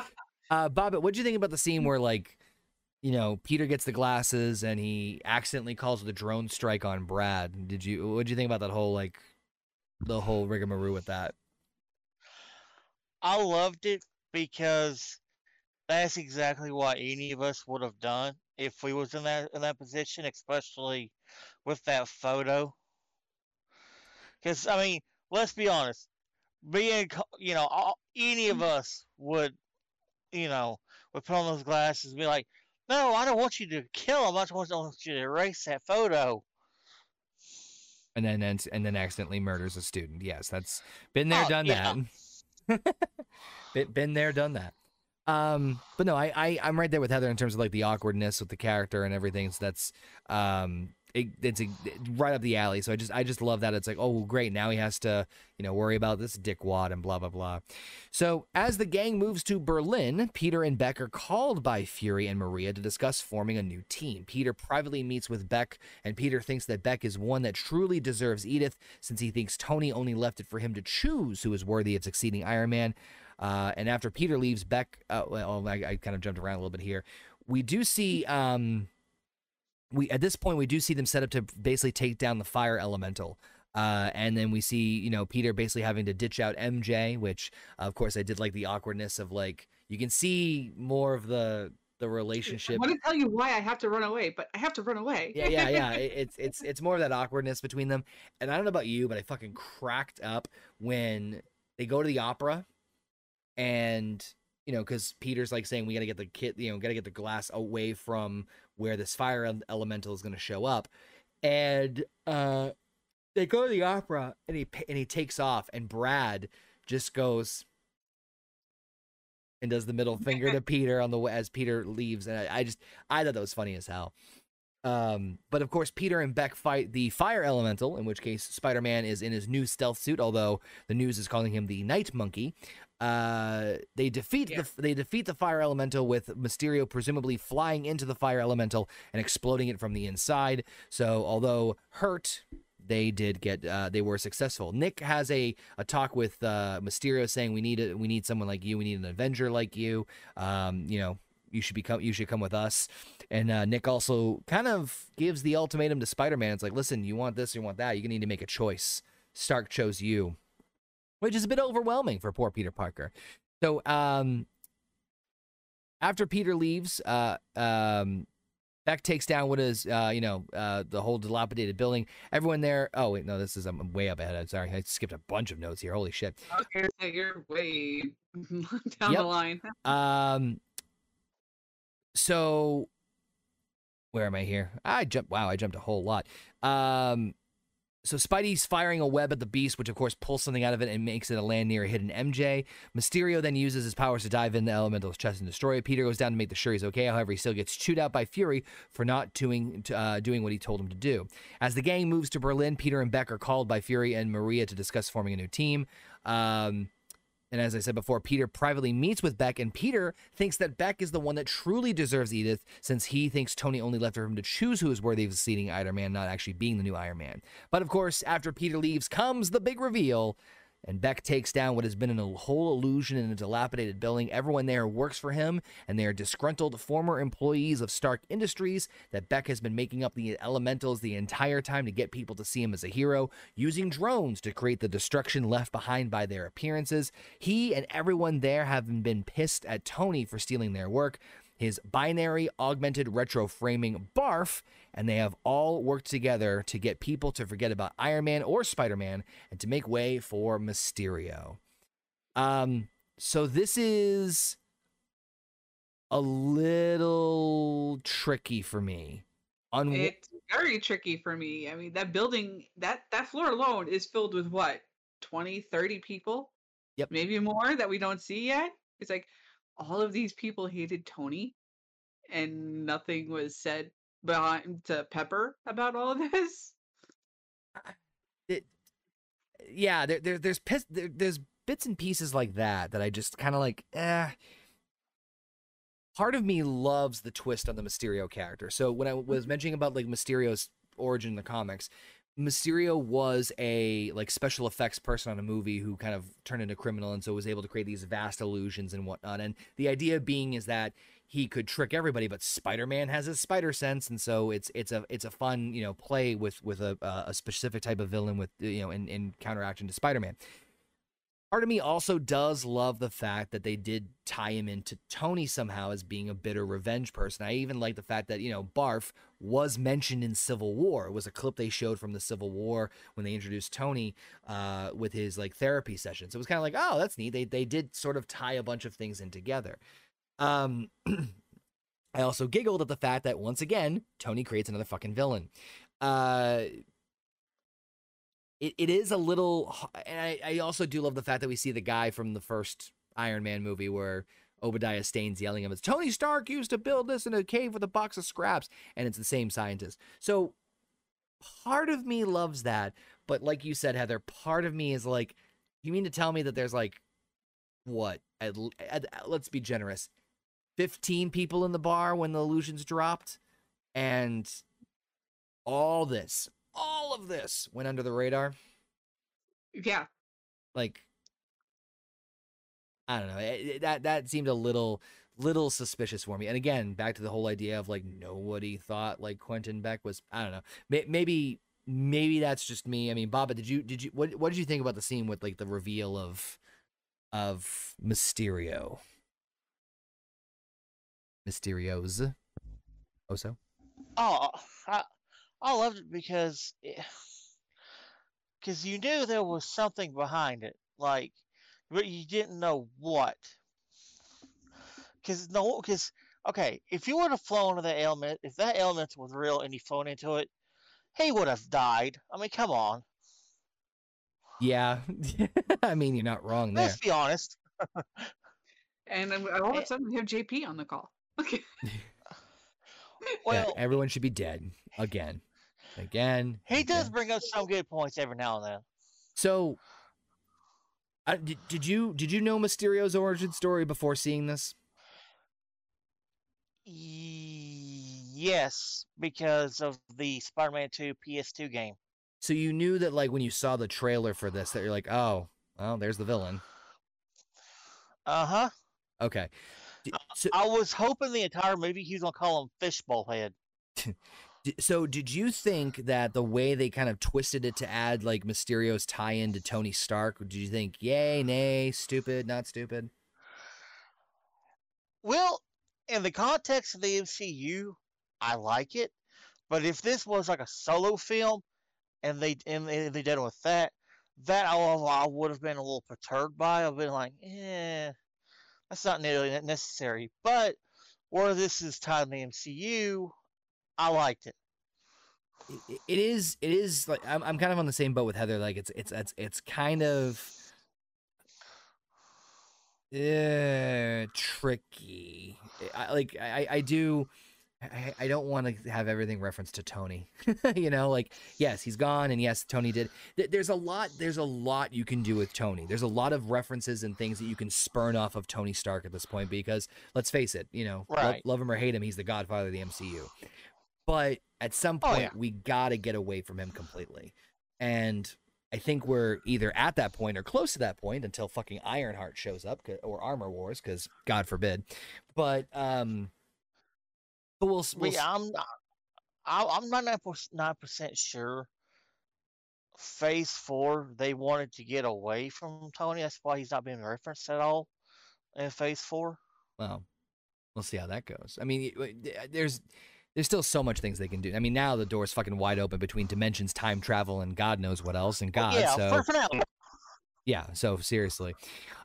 Uh, Bobbit, what'd you think about the scene where like, you know, Peter gets the glasses and he accidentally calls the drone strike on Brad? Did you? What'd you think about that whole like, the whole rigmarole with that? I loved it because that's exactly what any of us would have done if we was in that in that position, especially with that photo. Because I mean, let's be honest, being you know all, any of us would, you know, would put on those glasses and be like, "No, I don't want you to kill him. I just want you to erase that photo." And then and, and then accidentally murders a student. Yes, that's been there, Oh, done yeah. that. been, been there, done that. Um, but no, I, I I'm right there with Heather in terms of like the awkwardness with the character and everything. So that's um, it, it's a, right up the alley. So I just I just love that it's like oh great now he has to you know worry about this dickwad and blah blah blah. So as the gang moves to Berlin, Peter and Beck are called by Fury and Maria to discuss forming a new team. Peter privately meets with Beck, and Peter thinks that Beck is one that truly deserves Edith, since he thinks Tony only left it for him to choose who is worthy of succeeding Iron Man. Uh, and after Peter leaves, Beck, uh, well, I, I kind of jumped around a little bit here. We do see, um, we at this point we do see them set up to basically take down the fire elemental. Uh, and then we see, you know, Peter basically having to ditch out MJ, which, of course, I did like the awkwardness of like you can see more of the the relationship. I want to tell you why I have to run away, but I have to run away. Yeah, yeah, yeah. It's it's it's more of that awkwardness between them. And I don't know about you, but I fucking cracked up when they go to the opera, and you know, because Peter's like saying we got to get the kid, you know, got to get the glass away from where this fire elemental is going to show up, and uh, they go to the opera, and he and he takes off, and Brad just goes. And does the middle finger to Peter on the way as Peter leaves, and I, I just I thought that was funny as hell. Um, but of course, Peter and Beck fight the fire elemental, in which case Spider Man is in his new stealth suit, although the news is calling him the Night Monkey. Uh, they defeat Yeah. the they defeat the fire elemental with Mysterio presumably flying into the fire elemental and exploding it from the inside. So although hurt, they did get uh, they were successful. Nick has a, a talk with uh, Mysterio saying we need a, we need someone like you, we need an Avenger like you. Um, you know, you should become you should come with us. And uh, Nick also kind of gives the ultimatum to Spider Man. It's like, listen, you want this, you want that. You need to make a choice. Stark chose you, which is a bit overwhelming for poor Peter Parker. So, um, after Peter leaves, uh, um, Beck takes down what is, uh, you know, uh, the whole dilapidated building. Everyone there. Oh wait, no, this is I'm way up ahead. I'm sorry, I skipped a bunch of notes here. Holy shit. Okay, so you're way down Yep. the line. Um. So, where am I here? I jumped. Wow, I jumped a whole lot. Um. So Spidey's firing a web at the beast, which of course pulls something out of it and makes it a land near a hidden MJ. Mysterio then uses his powers to dive into Elemental's chest and destroy it. Peter goes down to make sure he's okay. However, he still gets chewed out by Fury for not doing uh, doing what he told him to do. As the gang moves to Berlin, Peter and Beck are called by Fury and Maria to discuss forming a new team. Um, and as I said before, Peter privately meets with Beck, and Peter thinks that Beck is the one that truly deserves Edith, since he thinks Tony only left for him to choose who is worthy of succeeding Iron Man, not actually being the new Iron Man. But of course, after Peter leaves comes the big reveal and Beck takes down what has been a whole illusion in a dilapidated building. Everyone there works for him, and they are disgruntled former employees of Stark Industries that Beck has been making up the elementals the entire time to get people to see him as a hero, using drones to create the destruction left behind by their appearances. He and everyone there have been pissed at Tony for stealing their work his binary augmented retro framing barf, and they have all worked together to get people to forget about Iron Man or Spider Man and to make way for Mysterio. Um, so this is a little tricky for me. On It's very tricky for me. I mean, that building, that that floor alone is filled with what? 20, 30 people? Yep. Maybe more that we don't see yet. It's like all of these people hated Tony and nothing was said behind to Pepper about all of this. it, yeah, there, there there's pis- there, there's bits and pieces like that that I just kind of like. Eh. Part of me loves the twist on the Mysterio character. So when I was mentioning about like Mysterio's origin in the comics, Mysterio was a like special effects person on a movie who kind of turned into a criminal and so was able to create these vast illusions and whatnot. And the idea being is that he could trick everybody, but Spider-Man has his spider sense, and so it's it's a it's a fun you know play with with a a specific type of villain with you know in in counteraction to Spider-Man. Part of me also does love the fact that they did tie him into Tony somehow as being a bitter revenge person. I even like the fact that, you know, Barf was mentioned in Civil War. It was a clip they showed from the Civil War when they introduced Tony uh, with his like therapy sessions. So it was kind of like, oh, that's neat. They they did sort of tie a bunch of things in together. Um, I also giggled at the fact that once again, Tony creates another fucking villain. Uh, it, it is a little, and I, I also do love the fact that we see the guy from the first Iron Man movie where Obadiah Stane's yelling at him, Tony Stark used to build this in a cave with a box of scraps, and it's the same scientist. So part of me loves that, but like you said, Heather, part of me is like, you mean to tell me that there's like, what? At, at, let's be generous. 15 people in the bar when the illusions dropped, and all this, all of this went under the radar. Yeah. Like, I don't know. It, it- that that seemed a little little suspicious for me. And again, back to the whole idea of like nobody thought like Quentin Beck was. I don't know. May, maybe maybe that's just me. I mean, Baba, did you did you what what did you think about the scene with like the reveal of of Mysterio? Mysterio's. Also. Oh, I, I loved it because because you knew there was something behind it, like, but you didn't know what. Because no, because okay, if you would have flown to that element, if that element was real and you flown into it, he would have died. I mean, come on, Yeah. I mean, you're not wrong there. let's be honest. And then all of a sudden we have JP on the call. Okay. Well, yeah, everyone should be dead again. Again. he does bring up some good points every now and then. So, uh, did, did you did you know Mysterio's origin story before seeing this? Yes, because of the Spider-Man 2 PS2 game. So you knew that like when you saw the trailer for this that you're like, oh, well, there's the villain. Uh huh. Okay. So, I was hoping the entire movie he was gonna call him Fishbowl Head. so did you think that the way they kind of twisted it to add like Mysterio's tie-in to Tony Stark? Did you think, yay, nay, stupid, not stupid? Well, in the context of the MCU, I like it. But if this was like a solo film, and they and they, did it with that, that I, would have been a little perturbed by. I've been like, eh, that's not nearly necessary. But where this is tied in the MCU, I liked it. it, it is it is like I'm, I'm kind of on the same boat with Heather. Like it's it's it's it's kind of uh, tricky. I, like I I do. I, I don't want to have everything referenced to Tony. you know, like yes, he's gone, and yes, Tony did. There's a lot. There's a lot you can do with Tony. There's a lot of references and things that you can spurn off of Tony Stark at this point because let's face it, you know, Right. love him or hate him, he's the Godfather of the MCU. But at some Oh, point, yeah. we gotta get away from him completely. And I think we're either at that point or close to that point until fucking Ironheart shows up or Armor Wars, because God forbid. But um, but we'll, we'll yeah, I'm not, I, I'm not nine percent sure. Phase four, they wanted to get away from Tony. That's why he's not being referenced at all in Phase four. well, we'll see how that goes. I mean, there's there's still so much things they can do. I mean, now the door's fucking wide open between dimensions, time travel, and God knows what else, and God. yeah, so for, for now. yeah, so seriously,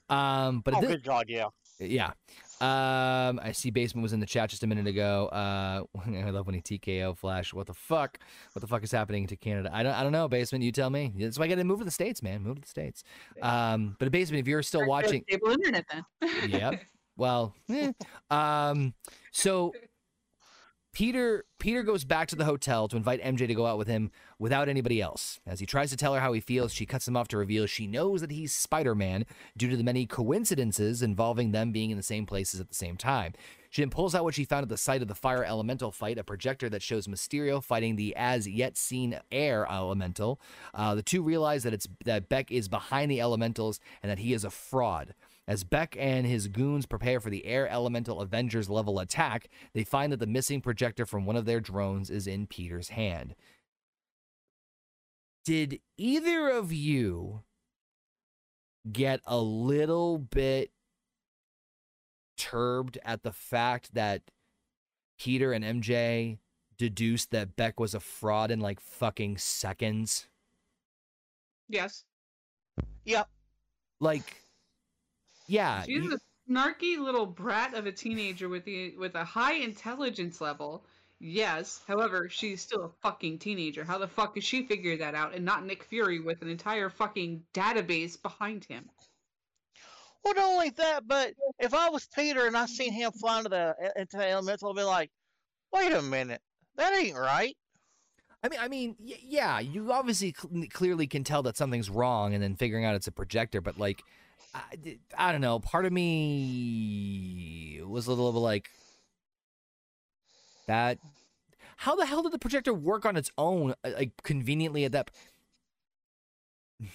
um, but Oh, at thi- good God, yeah. Yeah. Um, I see Basement was in the chat just a minute ago. Uh, I love when he TKO Flash. What the fuck? What the fuck is happening to Canada? I don't. I don't know. Basement, you tell me. That's why I got to move to the states, man. Move to the states. Um, but Basement, if you're still watching, Cable internet then. Yep. well, eh. um, so Peter Peter goes back to the hotel to invite MJ to go out with him without anybody else. As he tries to tell her how he feels, she cuts him off to reveal she knows that he's Spider-Man due to the many coincidences involving them being in the same places at the same time. She then pulls out what she found at the site of the fire elemental fight, a projector that shows Mysterio fighting the as yet seen air elemental. Uh, the two realize that it's that Beck is behind the elementals and that he is a fraud. As Beck and his goons prepare for the Air Elemental Avengers level attack, they find that the missing projector from one of their drones is in Peter's hand. Did either of you get a little bit turbed at the fact that Peter and MJ deduced that Beck was a fraud in like fucking seconds? yes. Yep. Like, yeah. She's you- a snarky little brat of a teenager with the with a high intelligence level. Yes. However, she's still a fucking teenager. How the fuck does she figure that out and not Nick Fury with an entire fucking database behind him? Well, not only that, but if I was Peter and I seen him fly into the into the elemental, I'd be like, "Wait a minute, that ain't right." I mean, I mean, yeah, you obviously cl- clearly can tell that something's wrong, and then figuring out it's a projector. But like, I, I don't know. Part of me was a little bit like that. How the hell did the projector work on its own, uh, like conveniently at that?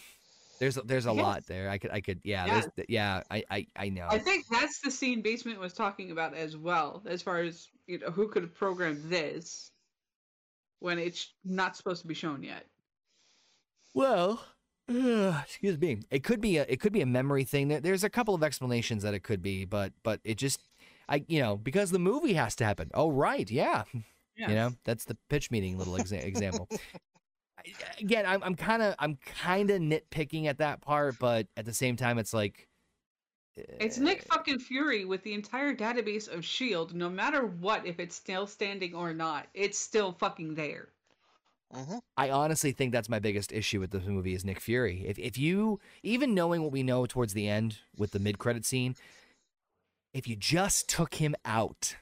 There's a, there's a Yes. lot there. I could I could yeah Yeah. yeah I I I know. I think that's the scene Basement was talking about as well, as far as you know, who could have programmed this when it's not supposed to be shown yet. Well, excuse me. It could be a it could be a memory thing. There's a couple of explanations that it could be, but but it just I you know because the movie has to happen. Oh right, yeah. Yeah. You know that's the pitch meeting little exa- example. Again, I'm I'm kind of I'm kind of nitpicking at that part, but at the same time, it's like It's eh. Nick fucking Fury with the entire database of Shield. No matter what, if it's still standing or not, it's still fucking there. Hmm I honestly think that's my biggest issue with the movie is Nick Fury. If if you even knowing what we know towards the end with the mid credit scene, if you just took him out,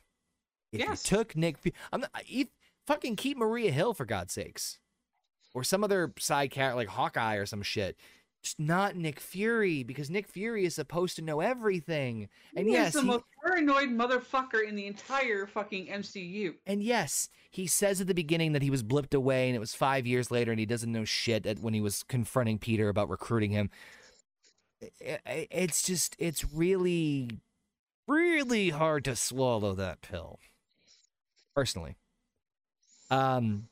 if Yes. you took Nick, I'm not, you fucking keep Maria Hill for God's sakes, or some other side character like Hawkeye or some shit. Just not Nick Fury because Nick Fury is supposed to know everything. And He is yes, the he- most paranoid motherfucker in the entire fucking MCU. And yes, he says at the beginning that he was blipped away and it was five years later and he doesn't know shit at, when he was confronting Peter about recruiting him. I- I- It's just, it's really, really hard to swallow that pill. Personally. Um,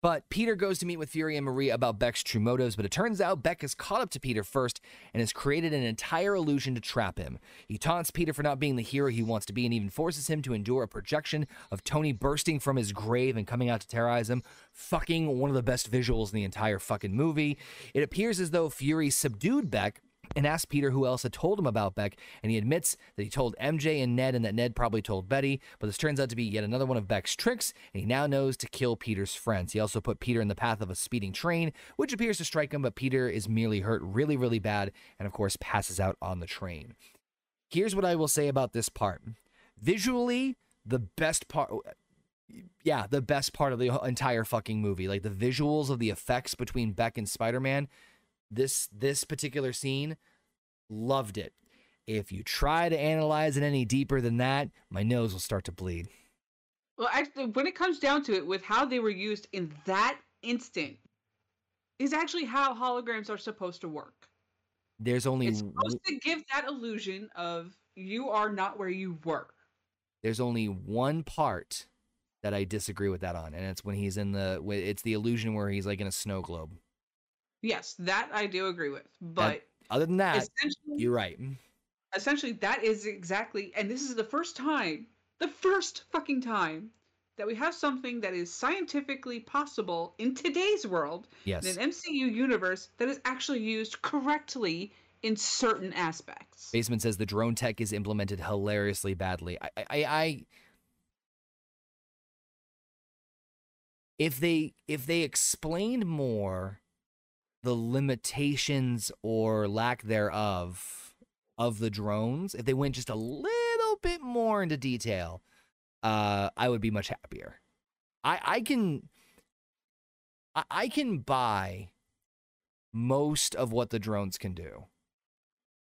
but Peter goes to meet with Fury and Maria about Beck's true motives, but it turns out Beck has caught up to Peter first and has created an entire illusion to trap him. He taunts Peter for not being the hero he wants to be and even forces him to endure a projection of Tony bursting from his grave and coming out to terrorize him. Fucking one of the best visuals in the entire fucking movie. It appears as though Fury subdued Beck and asked Peter who else had told him about Beck, and he admits that he told MJ and Ned, and that Ned probably told Betty. But this turns out to be yet another one of Beck's tricks, and he now knows to kill Peter's friends. He also put Peter in the path of a speeding train, which appears to strike him, but Peter is merely hurt really, really bad, and of course passes out on the train. Here's what I will say about this part visually, the best part. Yeah, the best part of the entire fucking movie. Like the visuals of the effects between Beck and Spider Man this this particular scene loved it if you try to analyze it any deeper than that my nose will start to bleed Well, actually, when it comes down to it, with how they were used in that instant, is actually how holograms are supposed to work. There's only It's supposed to give that illusion of you are not where you were. there's only one part that I disagree with that on, and it's when he's in the. It's the illusion where he's like in a snow globe. Yes, that I do agree with. But Other than that, you're right. Mm. essentially that is exactly and this is the first time the first fucking time that we have something that is scientifically possible in today's world Yes. in an mcu universe that is actually used correctly in certain aspects Basement says the drone tech is implemented hilariously badly. I, I, I, if they if they explained more the limitations or lack thereof of the drones, if they went just a little bit more into detail, uh, I would be much happier. I I can I, I can buy most of what the drones can do.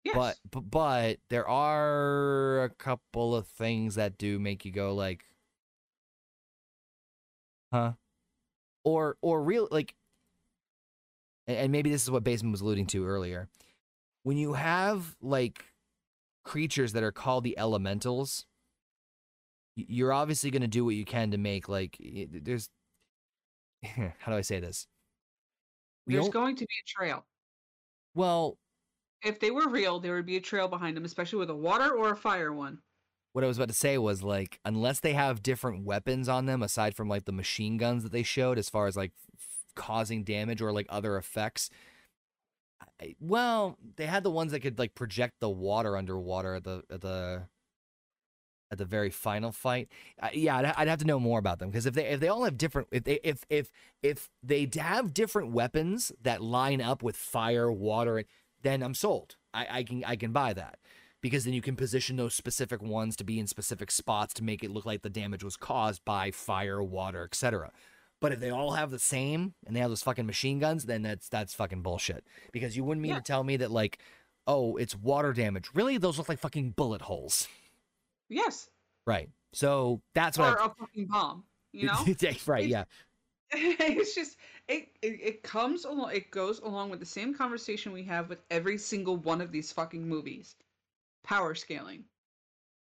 yes But, but but there are a couple of things that do make you go like, huh? Or or real like, and, maybe this is what Basement was alluding to earlier. When you have like creatures that are called the elementals, you're obviously going to do what you can to make like there's. How do I say this? We there's going to be a trail well, if they were real there would be a trail behind them especially with a water or a fire one what I was about to say was like unless they have different weapons on them aside from like the machine guns that they showed as far as like causing damage or like other effects I, well they had the ones that could like project the water underwater at the at the at the very final fight uh, yeah I'd, I'd have to know more about them because if they if they all have different if they if if if they have different weapons that line up with fire water then i'm sold i i can i can buy that because then you can position those specific ones to be in specific spots to make it look like the damage was caused by fire, water, etc. But if they all have the same and they have those fucking machine guns, then that's that's fucking bullshit. Because you wouldn't mean Yeah. to tell me that like, oh, it's water damage. Really, those look like fucking bullet holes. yes Right. So that's or what a fucking bomb you know right. It- Yeah. it's just it, it it comes along it goes along with the same conversation we have with every single one of these fucking movies power scaling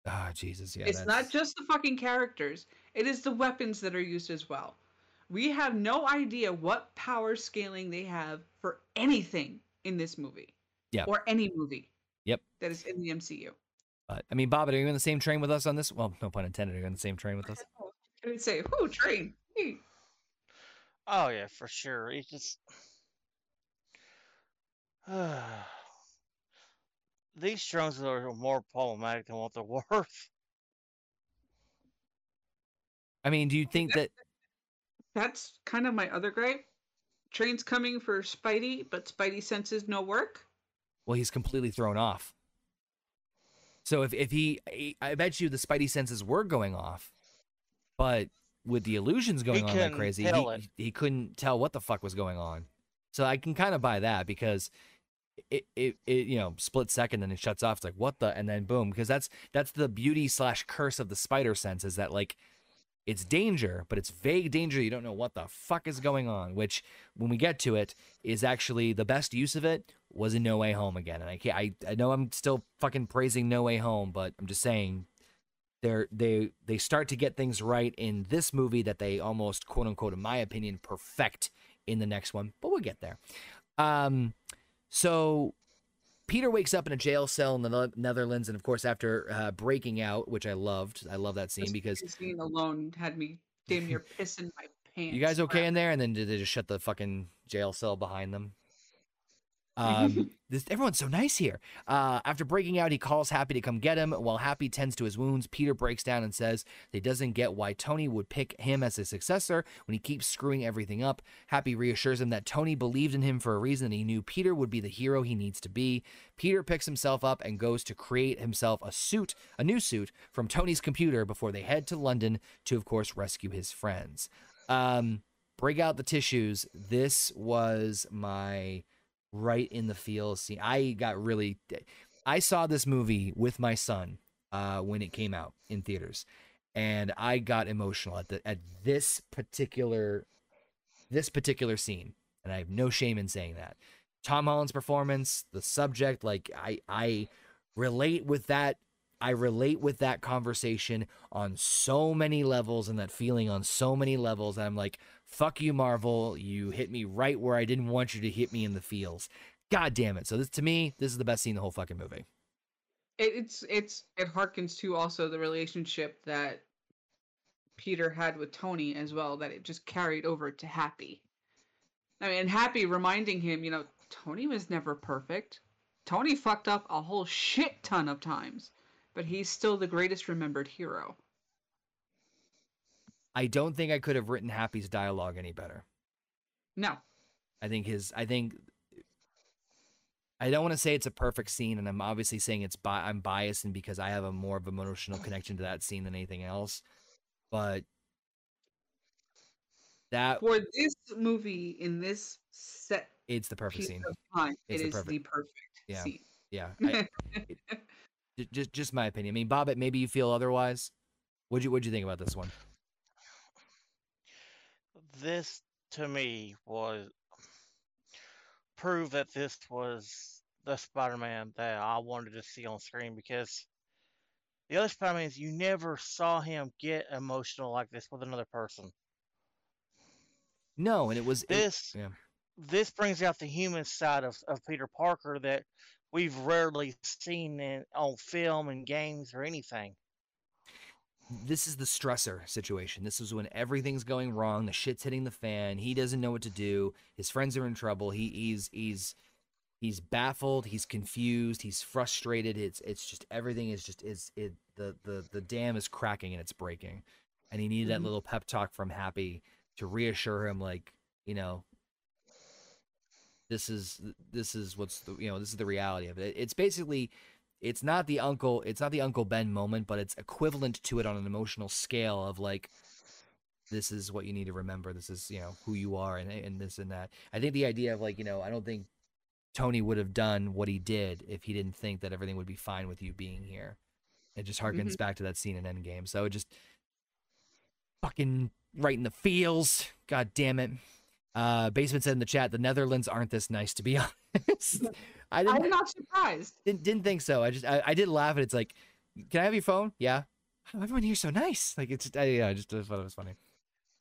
Ah, Jesus. Yeah. it's not just the fucking characters it is the weapons that are used as well we have no idea what power scaling they have for anything in this movie Yeah. or any movie Yep. that is in the mcu But I mean, Bob, are you on the same train with us on this? Well, no pun intended. Are you on the same train with us? i would say who train hey. Oh yeah, for sure. It just these drones are more problematic than what they're worth. I mean, do you think that? That's kind of my other gripe train's coming for spidey but spidey senses no work Well, he's completely thrown off. So if if he, I bet you the Spidey senses were going off, but with the illusions going on like crazy, he, he couldn't tell what the fuck was going on. So I can kind of buy that because it, it it you know split second and it shuts off. It's like what the and then boom because that's that's the beauty slash curse of the spider sense is that like it's danger, but it's vague danger. You don't know what the fuck is going on. Which, when we get to it, is actually the best use of it was in No Way Home again. And I can't, I, I know I'm still fucking praising No Way Home, but I'm just saying they're they they start to get things right in this movie that they almost quote unquote, in my opinion, perfect in the next one. But we'll get there. Um, so Peter wakes up in a jail cell in the Netherlands, and of course, after uh, breaking out, which I loved, I love that scene because scene alone had me damn near pissing my pants. you guys okay in there? And then did they just shut the fucking jail cell behind them? Um, this, everyone's so nice here. Uh, after breaking out, he calls Happy to come get him. While Happy tends to his wounds, Peter breaks down and says that he doesn't get why Tony would pick him as his successor when he keeps screwing everything up. Happy reassures him that Tony believed in him for a reason and he knew Peter would be the hero he needs to be. Peter picks himself up and goes to create himself a suit, a new suit from Tony's computer before they head to London to, of course, rescue his friends. Um, break out the tissues. This was my right in the feels scene. I got really. I saw this movie with my son uh, when it came out in theaters, and I got emotional at the at this particular this particular scene. and I have no shame in saying that. Tom Holland's performance, the subject, like I I relate with that I relate with that conversation on so many levels and that feeling on so many levels. I'm like, fuck you, Marvel. You hit me right where I didn't want you to hit me in the feels. God damn it. So this to me, this is the best scene in the whole fucking movie. It's it's it harkens to also the relationship that Peter had with Tony as well, that it just carried over to Happy. I mean, Happy reminding him, you know, Tony was never perfect. Tony fucked up a whole shit ton of times, but he's still the greatest remembered hero. I don't think I could have written Happy's dialogue any better. No. I think his I think I don't want to say it's a perfect scene, and I'm obviously saying it's bi- I'm biased and because I have a more of emotional connection to that scene than anything else. But that For this movie in this set it's the perfect scene. time, It's it the is perfect- the perfect Yeah. scene. Yeah, I, j- just just my opinion. I mean, Bobbit, maybe you feel otherwise. What'd you What'd you think about this one? This to me was prove that this was the Spider-Man that I wanted to see on screen because the other Spider-Mans you never saw him get emotional like this with another person. No, and it was it- This yeah. this brings out the human side of, of Peter Parker that we've rarely seen in, on film and games or anything. This is the stressor situation. This is when everything's going wrong, the shit's hitting the fan. He doesn't know what to do. His friends are in trouble. He he's he's he's baffled, he's confused, he's frustrated. It's it's just everything is just is it the the the dam is cracking and it's breaking. And he needed that Mhm. little pep talk from Happy to reassure him like, you know, this is this is what's the you know, this is the reality of it. It's basically it's not the uncle it's not the uncle ben moment but it's equivalent to it on an emotional scale of like this is what you need to remember. This is you know who you are and, and this and that. I think the idea of like you know i don't think tony would have done what he did if he didn't think that everything would be fine with you being here. It just harkens Mhm. back to that scene in endgame. So it just fucking right in the feels. God damn it. Uh basement said in the chat the netherlands aren't this nice to be honest i didn't I'm not surprised. didn't, didn't think so. I just I, I did laugh and it's like, can I have your phone? Yeah. Everyone here's so nice. Like it's I, yeah, I just I thought it was funny.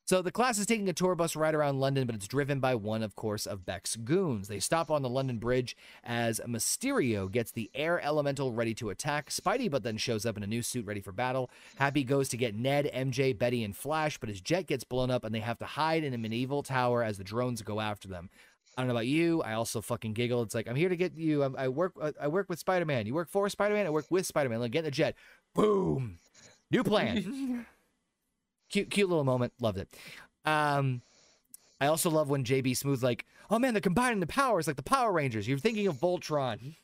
So the class is taking a tour bus ride around London, but it's driven by one, of course, of Beck's goons. They stop on the London Bridge as Mysterio gets the air elemental ready to attack. Spidey, but then shows up in a new suit ready for battle. Happy goes to get Ned, MJ, Betty, and Flash, but his jet gets blown up and they have to hide in a medieval tower as the drones go after them. I don't know about you. I also fucking giggle. It's like I'm here to get you. I'm, I work. I work with Spider Man. You work for Spider Man. I work with Spider Man. Like get in the jet. Boom. New plan. cute, cute little moment. Loved it. Um, I also love when JB Smoove like, oh man, they're combining the powers like the Power Rangers. You're thinking of Voltron.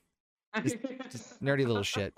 Just nerdy little shit.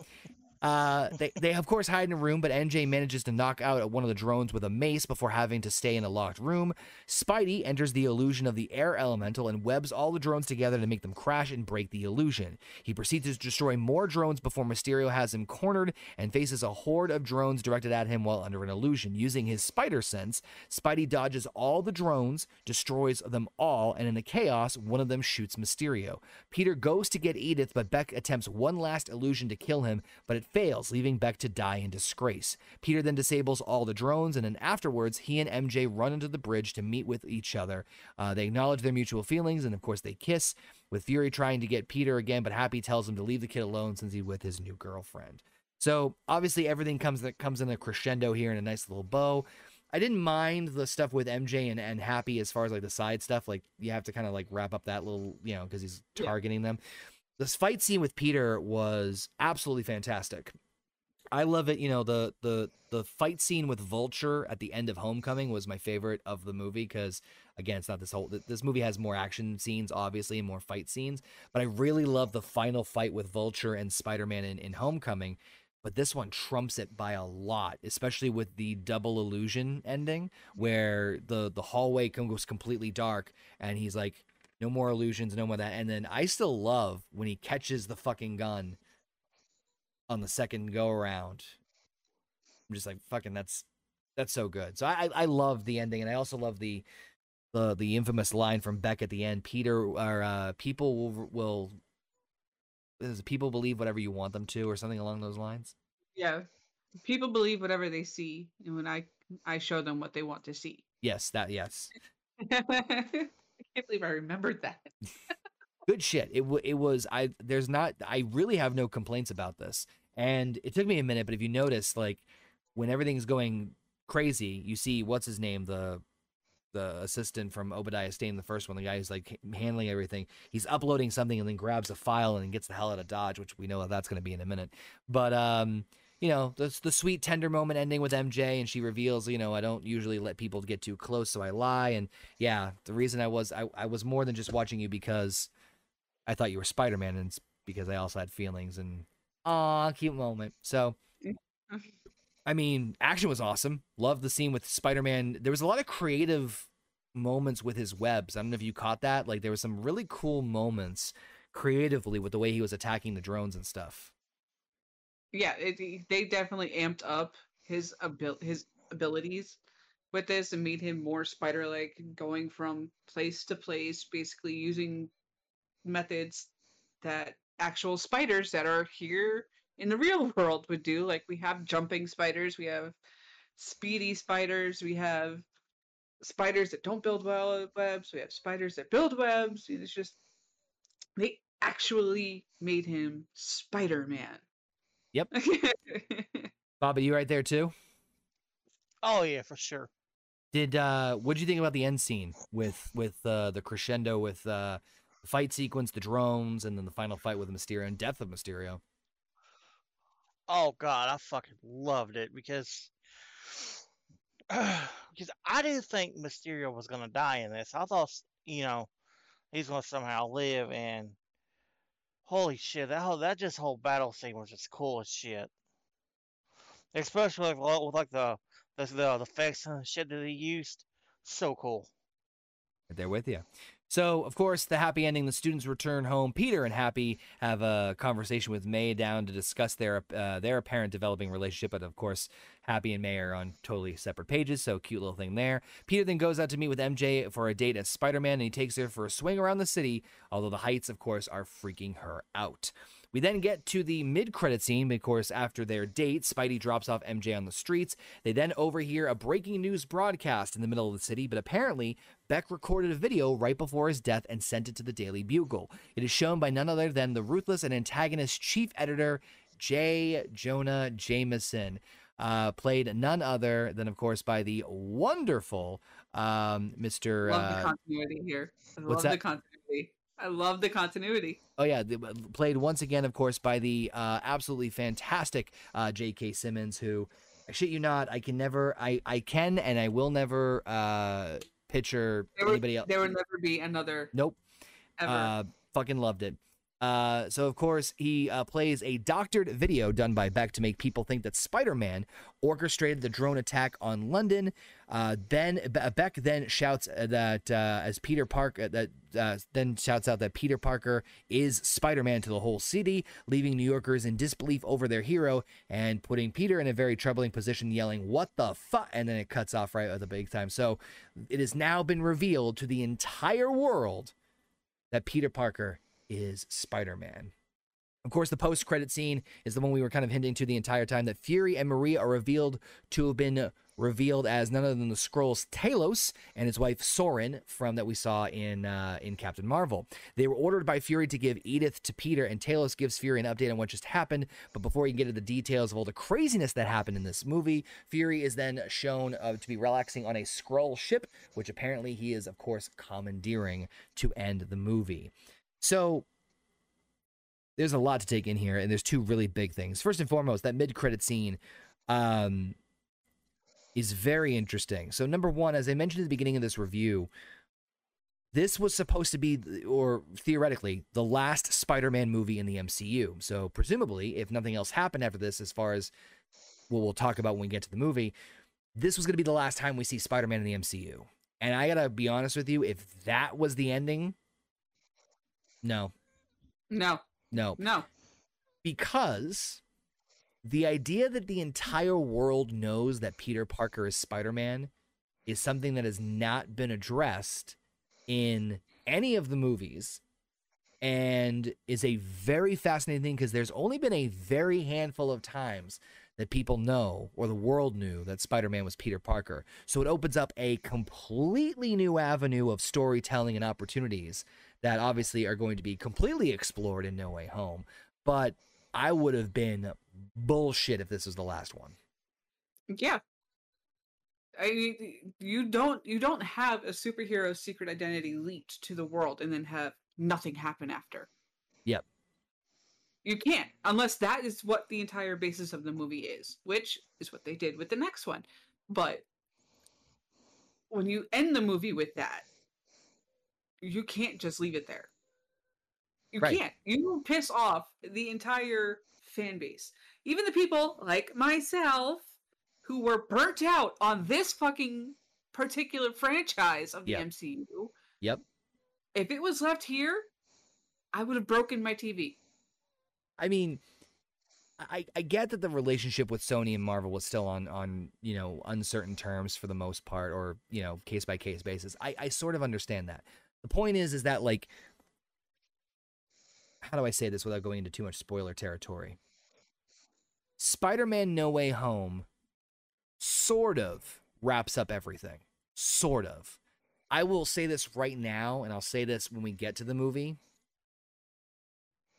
Uh, they, they of course hide in a room, but MJ manages to knock out one of the drones with a mace before having to stay in a locked room. Spidey enters the illusion of the air elemental and webs all the drones together to make them crash and break the illusion. He proceeds to destroy more drones before Mysterio has him cornered and faces a horde of drones directed at him while under an illusion. Using his spider sense, Spidey dodges all the drones, destroys them all, and in the chaos, one of them shoots Mysterio. Peter goes to get Edith, but Beck attempts one last illusion to kill him, but it fails, leaving Beck to die in disgrace. Peter then disables all the drones, and then afterwards, he and MJ run into the bridge to meet with each other. Uh, they acknowledge their mutual feelings, and of course, they kiss, with Fury trying to get Peter again, but Happy tells him to leave the kid alone since he's with his new girlfriend. So obviously, everything comes that comes in a crescendo here in a nice little bow. I didn't mind the stuff with MJ and, and Happy as far as like the side stuff. Like you have to kind of like wrap up that little, you know, because he's Yeah. targeting them. This fight scene with Peter was absolutely fantastic. I love it. You know, the the the fight scene with Vulture at the end of Homecoming was my favorite of the movie because again, it's not this whole. This movie has more action scenes, obviously, and more fight scenes. But I really love the final fight with Vulture and Spider Man in, in Homecoming. But this one trumps it by a lot, especially with the double illusion ending, where the the hallway goes completely dark, and he's like, "No more illusions, no more that." And then I still love when he catches the fucking gun on the second go around. I'm just like, fucking, that's that's so good. So I I love the ending, and I also love the the the infamous line from Beck at the end. Peter or uh, people will will people believe whatever you want them to, or something along those lines. Yeah. People believe whatever they see, and when I I show them what they want to see. Yes, that yes. I can't believe I remembered that. good shit. It w- it was I there's not I really have no complaints about this. And it took me a minute, but if you notice like when everything's going crazy, you see what's his name, the the assistant from Obadiah Stane, the first one, the guy who's like handling everything. He's uploading something and then grabs a file and gets the hell out of Dodge, which we know that that's going to be in a minute. But um, you know, that's the sweet tender moment ending with MJ, and she reveals, you know, I don't usually let people get too close, so I lie. And yeah, the reason I was I, I was more than just watching you because I thought you were Spider Man, and because I also had feelings and aw, cute moment. So. I mean, action was awesome. Loved the scene with Spider Man. There was a lot of creative moments with his webs. I don't know if you caught that. Like, there was some really cool moments creatively with the way he was attacking the drones and stuff. Yeah, it, they definitely amped up his abil- his abilities with this and made him more spider-like, going from place to place, basically using methods that actual spiders that are here in the real world would do. Like we have jumping spiders, we have speedy spiders, we have spiders that don't build webs, we have spiders that build webs. It's just they actually made him Spider Man. Yep. Bobby, you right there too? Oh yeah, for sure. Did uh what did you think about the end scene with with uh the crescendo with uh the fight sequence, the drones, and then the final fight with Mysterio and death of Mysterio? Oh god, I fucking loved it because because I didn't think Mysterio was gonna die in this. I thought you know he's gonna somehow live, and holy shit, that whole that just whole battle scene was just cool as shit. Especially like, with like the the the, the effects and shit that he used, so cool. They're with you. So, of course, the happy ending, the students return home. Peter and Happy have a conversation with May down to discuss their uh, their apparent developing relationship. But, of course, Happy and May are on totally separate pages, so cute little thing there. Peter then goes out to meet with MJ for a date as Spider Man, and he takes her for a swing around the city, although the heights, of course, are freaking her out. We then get to the mid credit scene, of course, after their date, Spidey drops off MJ on the streets. They then overhear a breaking news broadcast in the middle of the city, but apparently Beck recorded a video right before his death and sent it to the Daily Bugle. It is shown by none other than the ruthless and antagonist chief editor, J. Jonah Jameson. Uh, played none other than, of course, by the wonderful um, Mr. Love Uh, the continuity here. I what's love that? the continuity. I love the continuity. Oh yeah, played once again, of course, by the uh, absolutely fantastic uh, J.K. Simmons, who, I shit you not, I can never, I, I can and I will never uh, picture There would, anybody else. there would never be another Nope. ever. Uh, fucking loved it. Uh, so of course he uh, plays a doctored video done by Beck to make people think that Spider-Man orchestrated the drone attack on London. Uh, then Be- Beck then shouts uh, that uh, as Peter Parker that uh, then shouts out that Peter Parker is Spider-Man to the whole city, leaving New Yorkers in disbelief over their hero and putting Peter in a very troubling position, yelling "What the fuck!" and then it cuts off right at the big time. So it has now been revealed to the entire world that Peter Parker is Spider Man. Of course, the post credit scene is the one we were kind of hinting to the entire time that Fury and Maria are revealed to have been revealed as none other than the Skrulls Talos and his wife Soren from that we saw in uh, in Captain Marvel. They were ordered by Fury to give Edith to Peter, and Talos gives Fury an update on what just happened. But before he can get into the details of all the craziness that happened in this movie, Fury is then shown uh, to be relaxing on a Skrull ship, which apparently he is, of course, commandeering to end the movie. So there's a lot to take in here, and there's two really big things. First and foremost, that mid-credit scene um, is very interesting. So number one, as I mentioned at the beginning of this review, this was supposed to be, or theoretically, the last Spider-Man movie in the MCU. So presumably, if nothing else happened after this, as far as what we'll talk about when we get to the movie, this was going to be the last time we see Spider-Man in the MCU. And I gotta be honest with you, if that was the ending, no, no, no, no. because the idea that the entire world knows that Peter Parker is Spider Man is something that has not been addressed in any of the movies and is a very fascinating thing because there's only been a very handful of times that people know or the world knew that Spider-Man was Peter Parker. So it opens up a completely new avenue of storytelling and opportunities that obviously are going to be completely explored in No Way Home. But I would have been bullshit if this was the last one. Yeah. I you don't you don't have a superhero's secret identity leaked to the world and then have nothing happen after. Yep. You can't unless that is what the entire basis of the movie is, which is what they did with the next one. But when you end the movie with that, you can't just leave it there. You Right. can't. You piss off the entire fan base. Even the people like myself who were burnt out on this fucking particular franchise of the Yep. MCU. Yep. If it was left here, I would have broken my TV. I mean, I, I get that the relationship with Sony and Marvel was still on on you know uncertain terms for the most part, or you know case by case basis. I I sort of understand that. The point is, is that like, how do I say this without going into too much spoiler territory? Spider-Man: No Way Home sort of wraps up everything. Sort of. I will say this right now, and I'll say this when we get to the movie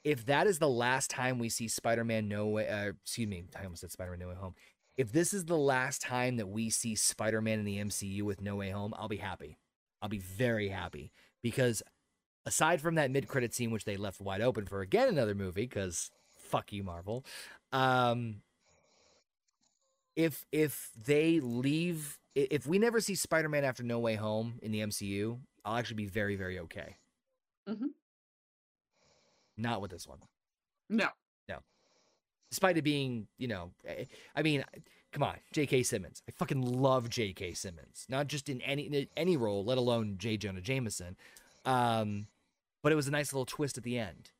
if that is the last time we see Spider-Man No Way, uh, excuse me, I almost said Spider-Man No Way Home. If this is the last time that we see Spider-Man in the MCU with No Way Home, I'll be happy. I'll be very happy because aside from that mid-credit scene, which they left wide open for again another movie, because fuck you, Marvel. Um, if if they leave, if we never see Spider-Man after No Way Home in the MCU, I'll actually be very very okay. Mhm. Not with this one No. No. Despite it being, you know, eh, I mean, come on, J.K. Simmons. I fucking love J.K. Simmons, not just in any in any role, let alone J. Jonah Jameson. Um, but it was a nice little twist at the end,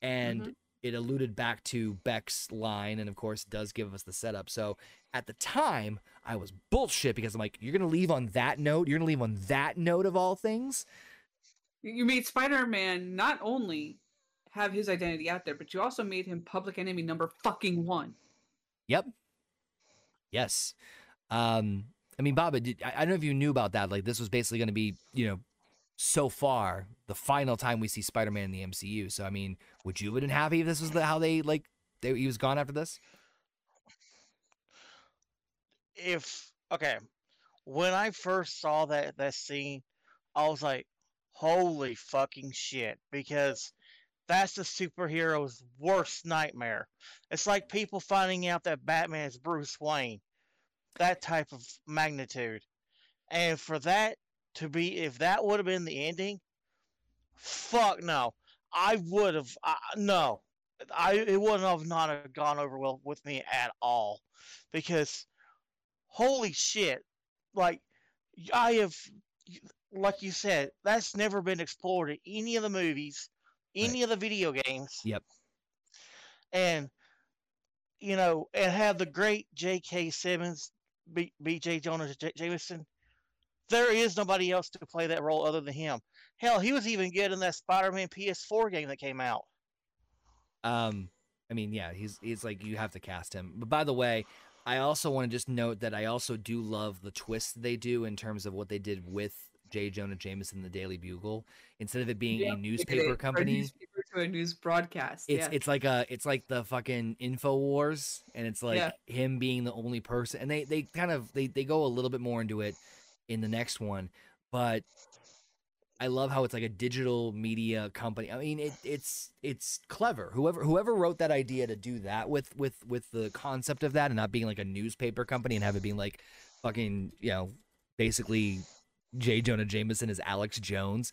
and Mhm. it alluded back to Beck's line, and of course, does give us the setup. So at the time, I was bullshit because I'm like, you're gonna leave on that note. You're gonna leave on that note of all things. You made Spider-Man not only have his identity out there, but you also made him public enemy number fucking one. Yep. Yes. Um, I mean, Baba, did, I, I don't know if you knew about that. Like, this was basically going to be, you know, so far the final time we see Spider-Man in the MCU. So, I mean, would you have been happy if this was the, how they like they, he was gone after this? if okay, when I first saw that that scene, I was like, "Holy fucking shit!" Because that's the superhero's worst nightmare. It's like people finding out that Batman is Bruce Wayne, that type of magnitude, and for that to be, if that would have been the ending, fuck no, I would have uh, no, I it wouldn't have not have gone over well with me at all, because holy shit like i have like you said that's never been explored in any of the movies any of the video games. Yep. and you know and have the great jk simmons B, bj jonas J- jameson. There is nobody else to play that role other than him. Hell he was even good in that spider-man ps4 game that came out. Um, I mean, yeah, he's he's like you have to cast him. But by the way, I also want to just note that I also do love the twist they do in terms of what they did with J. Jonah Jameson, the Daily Bugle. Instead of it being Yeah, a they did it newspaper company, newspaper to a news broadcast. it's yeah. it's like a it's like the fucking info wars and it's like Yeah. him being the only person and they they kind of they they go a little bit more into it in the next one but i love how it's like a digital media company i mean it it's it's clever whoever whoever wrote that idea to do that with with with the concept of that and not being like a newspaper company and have it being like fucking you know basically j jonah jameson is alex jones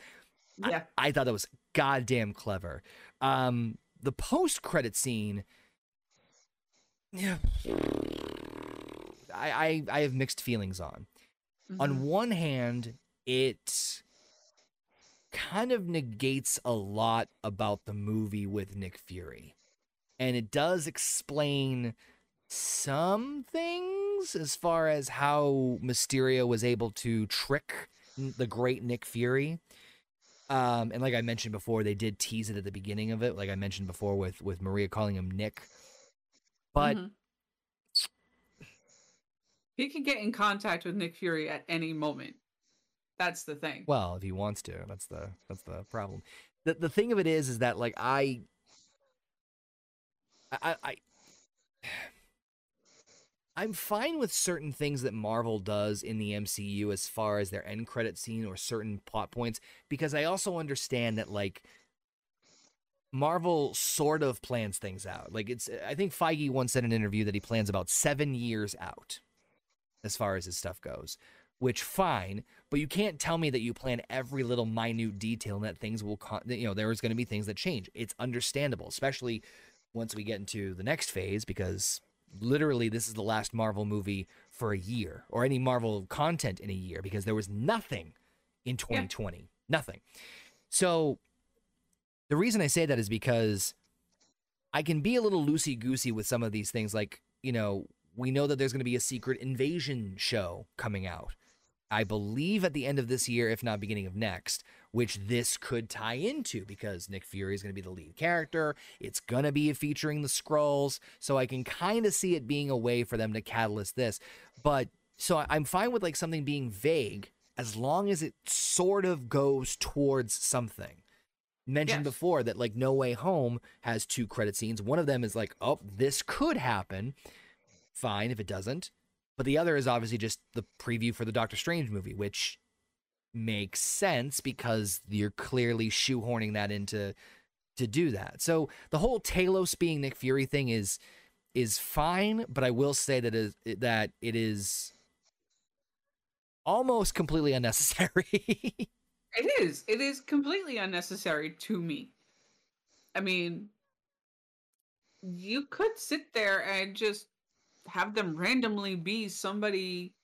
I- yeah. I, thought that was goddamn clever. Um, the post credit scene, yeah, I, I I have mixed feelings on. On Mhm. one hand, it kind of negates a lot about the movie with Nick Fury, and it does explain some things things as far as how Mysterio was able to trick the great Nick Fury. Um, and like I mentioned before, they did tease it at the beginning of it, like I mentioned before with with Maria calling him Nick. But Mhm. he can get in contact with Nick Fury at any moment. That's the thing. Well, if he wants to, that's the that's the problem. The the thing of it is, is that like I, I, I, I'm fine with certain things that Marvel does in the MCU as far as their end credit scene or certain plot points, because I also understand that like Marvel sort of plans things out. Like it's, I think Feige once said in an interview that he plans about seven years out as far as his stuff goes, which fine, but you can't tell me that you plan every little minute detail and that things will, con- you know, there is going to be things that change. It's understandable, especially once we get into the next phase, because literally this is the last Marvel movie for a year or any Marvel content in a year because there was nothing in 2020, nothing. So the reason I say that is because I can be a little loosey goosey with some of these things. Like, you know, we know that there's going to be a secret invasion show coming out. I believe at the end of this year, if not beginning of next, which this could tie into because Nick Fury is going to be the lead character. It's going to be featuring the Skrulls. So I can kind of see it being a way for them to catalyst this. But so I'm fine with like something being vague as long as it sort of goes towards something. Mentioned Yes. before that like No Way Home has two credit scenes. One of them is like, oh, this could happen. Fine if it doesn't. But the other is obviously just the preview for the Doctor Strange movie, which makes sense because you're clearly shoehorning that into to do that. So the whole Talos being Nick Fury thing is is fine, but I will say that is that it is almost completely unnecessary. It is. It is completely unnecessary to me. I mean, you could sit there and just have them randomly be somebody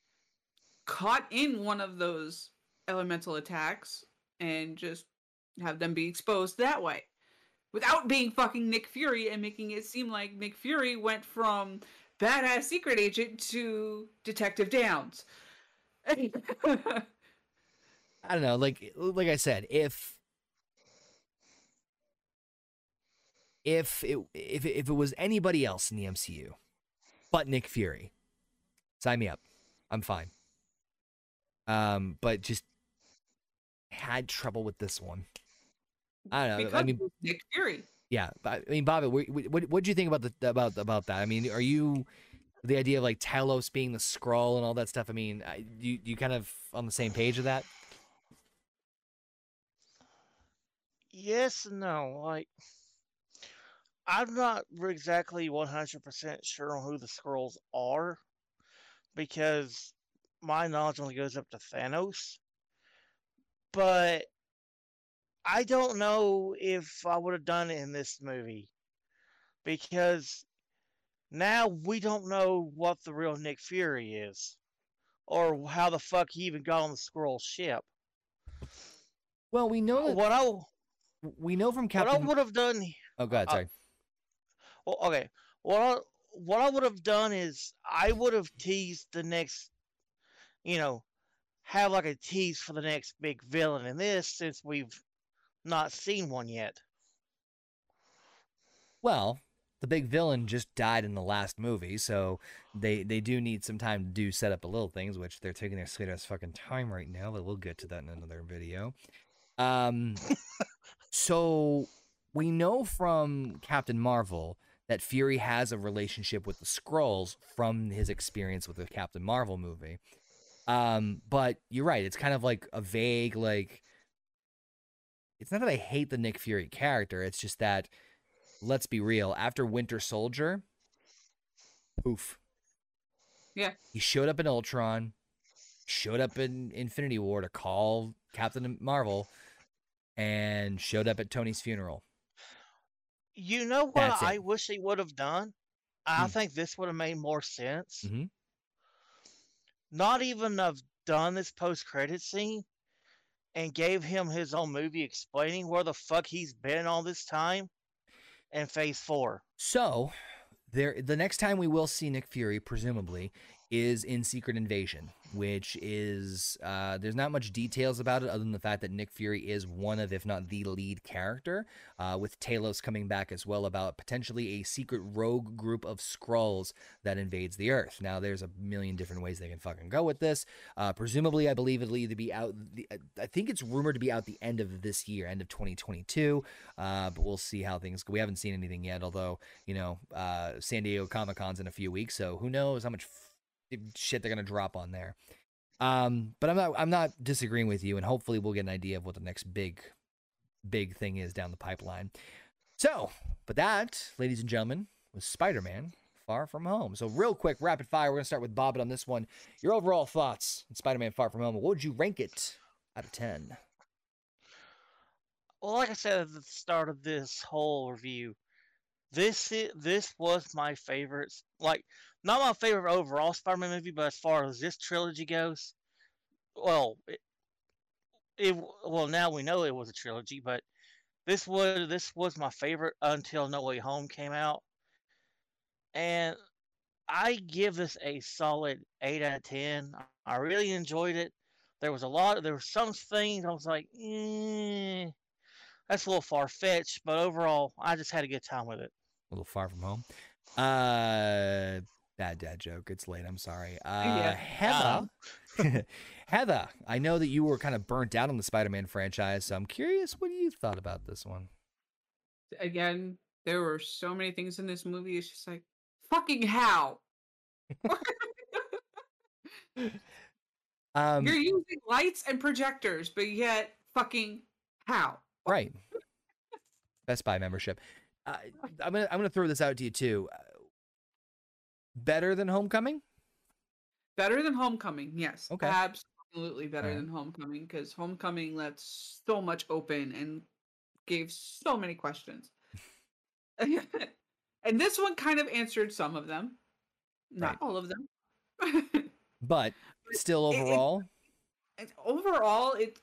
caught in one of those elemental attacks and just have them be exposed that way without being fucking Nick Fury and making it seem like Nick Fury went from badass secret agent to Detective Downs. I don't know, like like I said, if if it if if it was anybody else in the MCU, but Nick Fury, sign me up. I'm fine. Um, but just had trouble with this one. I don't know. because I mean, Nick Fury. yeah. But, I mean, Bobby, what what what do you think about the about about that? I mean, are you the idea of like Talos being the Skrull and all that stuff? I mean, I, you you kind of on the same page of that? Yes and no. Like, I'm not exactly 100% sure on who the Skrulls are because my knowledge only goes up to Thanos. But I don't know if I would have done it in this movie because now we don't know what the real Nick Fury is or how the fuck he even got on the Skrull ship. Well, we know What I we know from Captain. what I would have done Oh, God, uh, Sorry. Well, okay. What I, what I would have done is I would have teased the next, you know, have like a tease for the next big villain in this since we've not seen one yet. Well, the big villain just died in the last movie, so they they do need some time to do set up the little things, which they're taking their sweet ass fucking time right now. But we'll get to that in another video. Um, so we know from Captain Marvel that Fury has a relationship with the Skrulls from his experience with the Captain Marvel movie. Um, but you're right; it's kind of like a vague like. It's not that I hate the Nick Fury character; it's just that let's be real, after Winter Soldier, poof. Yeah. He showed up in Ultron, showed up in Infinity War to call Captain Marvel, and showed up at Tony's funeral. You know what I wish he would have done? I Hmm. think this would have made more sense. Mhm. Not even have done this post credit scene and gave him his own movie explaining where the fuck he's been all this time in phase four. So, there the next time we will see Nick Fury, presumably, is in Secret Invasion, which is uh, there's not much details about it other than the fact that Nick Fury is one of, if not the lead character, uh, with Talos coming back as well about potentially a secret rogue group of Skrulls that invades the Earth. Now, there's a million different ways they can fucking go with this. Uh, presumably, I believe it'll either be out. The, I think it's rumored to be out the end of this year, end of 2022. Uh, but we'll see how things. go. We haven't seen anything yet, although you know, uh, San Diego Comic Con's in a few weeks, so who knows how much shit they're gonna drop on there. Um, but I'm not I'm not disagreeing with you, and hopefully we'll get an idea of what the next big big thing is down the pipeline. So, but that, ladies and gentlemen, was Spider-Man Far From Home. So real quick, rapid fire, we're gonna start with Bobbit on this one. Your overall thoughts on Spider-Man Far From Home. What would you rank it out of ten? Well, like I said at the start of this whole review, this i- this was my favorite. Like, not my favorite overall Spider-Man movie, but as far as this trilogy goes, well, it, it well now we know it was a trilogy, but this was this was my favorite until No Way Home came out, and I give this a solid eight out of ten. I really enjoyed it. There was a lot. There were some things I was like, eh, that's a little far fetched, but overall, I just had a good time with it. A little far from home. Uh, bad dad joke. It's late. I'm sorry. Uh, Yeah. Heather. Heather, I know that you were kind of burnt out on the Spider-Man franchise, so I'm curious what you thought about this one. Again, there were so many things in this movie. It's just like, fucking how? Um, You're using lights and projectors, but yet fucking how? right. Best Buy membership. Uh, I'm gonna I'm gonna throw this out to you too. Uh, better than Homecoming? Better than Homecoming, yes. Okay. Absolutely better Alright. than Homecoming because Homecoming left so much open and gave so many questions. and this one kind of answered some of them, not Right. all of them. But still it- it- overall, overall, it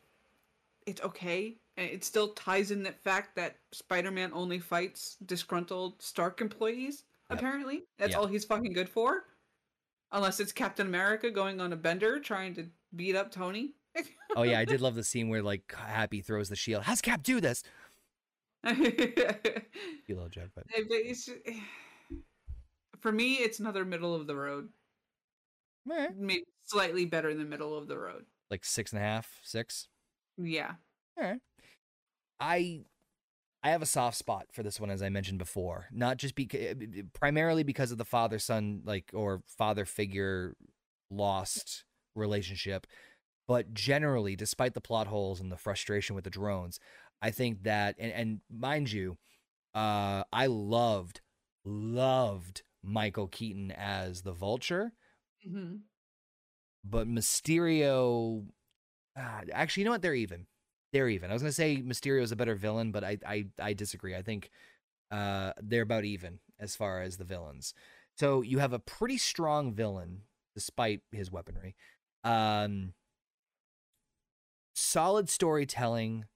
it's okay. It still ties in the fact that Spider-Man only fights disgruntled Stark employees. Yep. Apparently, that's Yep. all he's fucking good for. Unless it's Captain America going on a bender trying to beat up Tony. oh yeah, I did love the scene where like Happy throws the shield. How's Cap do this? You little joke, but it's- for me, it's another middle of the road. eh, Maybe slightly better than middle of the road. like six and a half, six. Yeah. All right. I I have a soft spot for this one, as I mentioned before. Not just because, primarily because of the father son like or father figure lost relationship, but generally, despite the plot holes and the frustration with the drones, I think that and, and mind you, uh, I loved loved Michael Keaton as the Vulture, hmm but Mysterio. ah, actually, you know what? They're even. They're even. I was gonna say Mysterio is a better villain, but I I, I disagree. I think uh, they're about even as far as the villains. So you have a pretty strong villain despite his weaponry. Um, solid storytelling.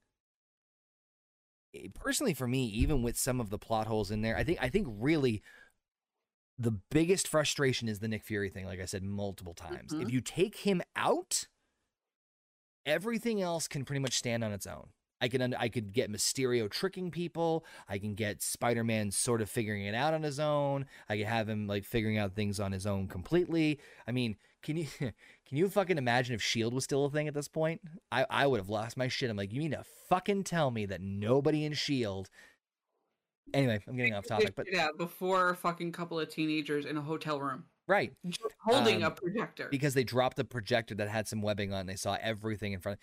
Eh, Personally, for me, even with some of the plot holes in there, I think I think really the biggest frustration is the Nick Fury thing. Like I said multiple times, if Mhm. you take him out, everything else can pretty much stand on its own. I can I could get Mysterio tricking people. I can get Spider-Man sort of figuring it out on his own. I could have him like figuring out things on his own completely. I mean, can you can you fucking imagine if Shield was still a thing at this point? I I would have lost my shit. I'm like, you mean to fucking tell me that nobody in Shield Anyway, I'm getting off topic, but yeah, before a fucking couple of teenagers in a hotel room right. holding a Um, projector. because they dropped the projector that had some webbing on. They saw everything in front.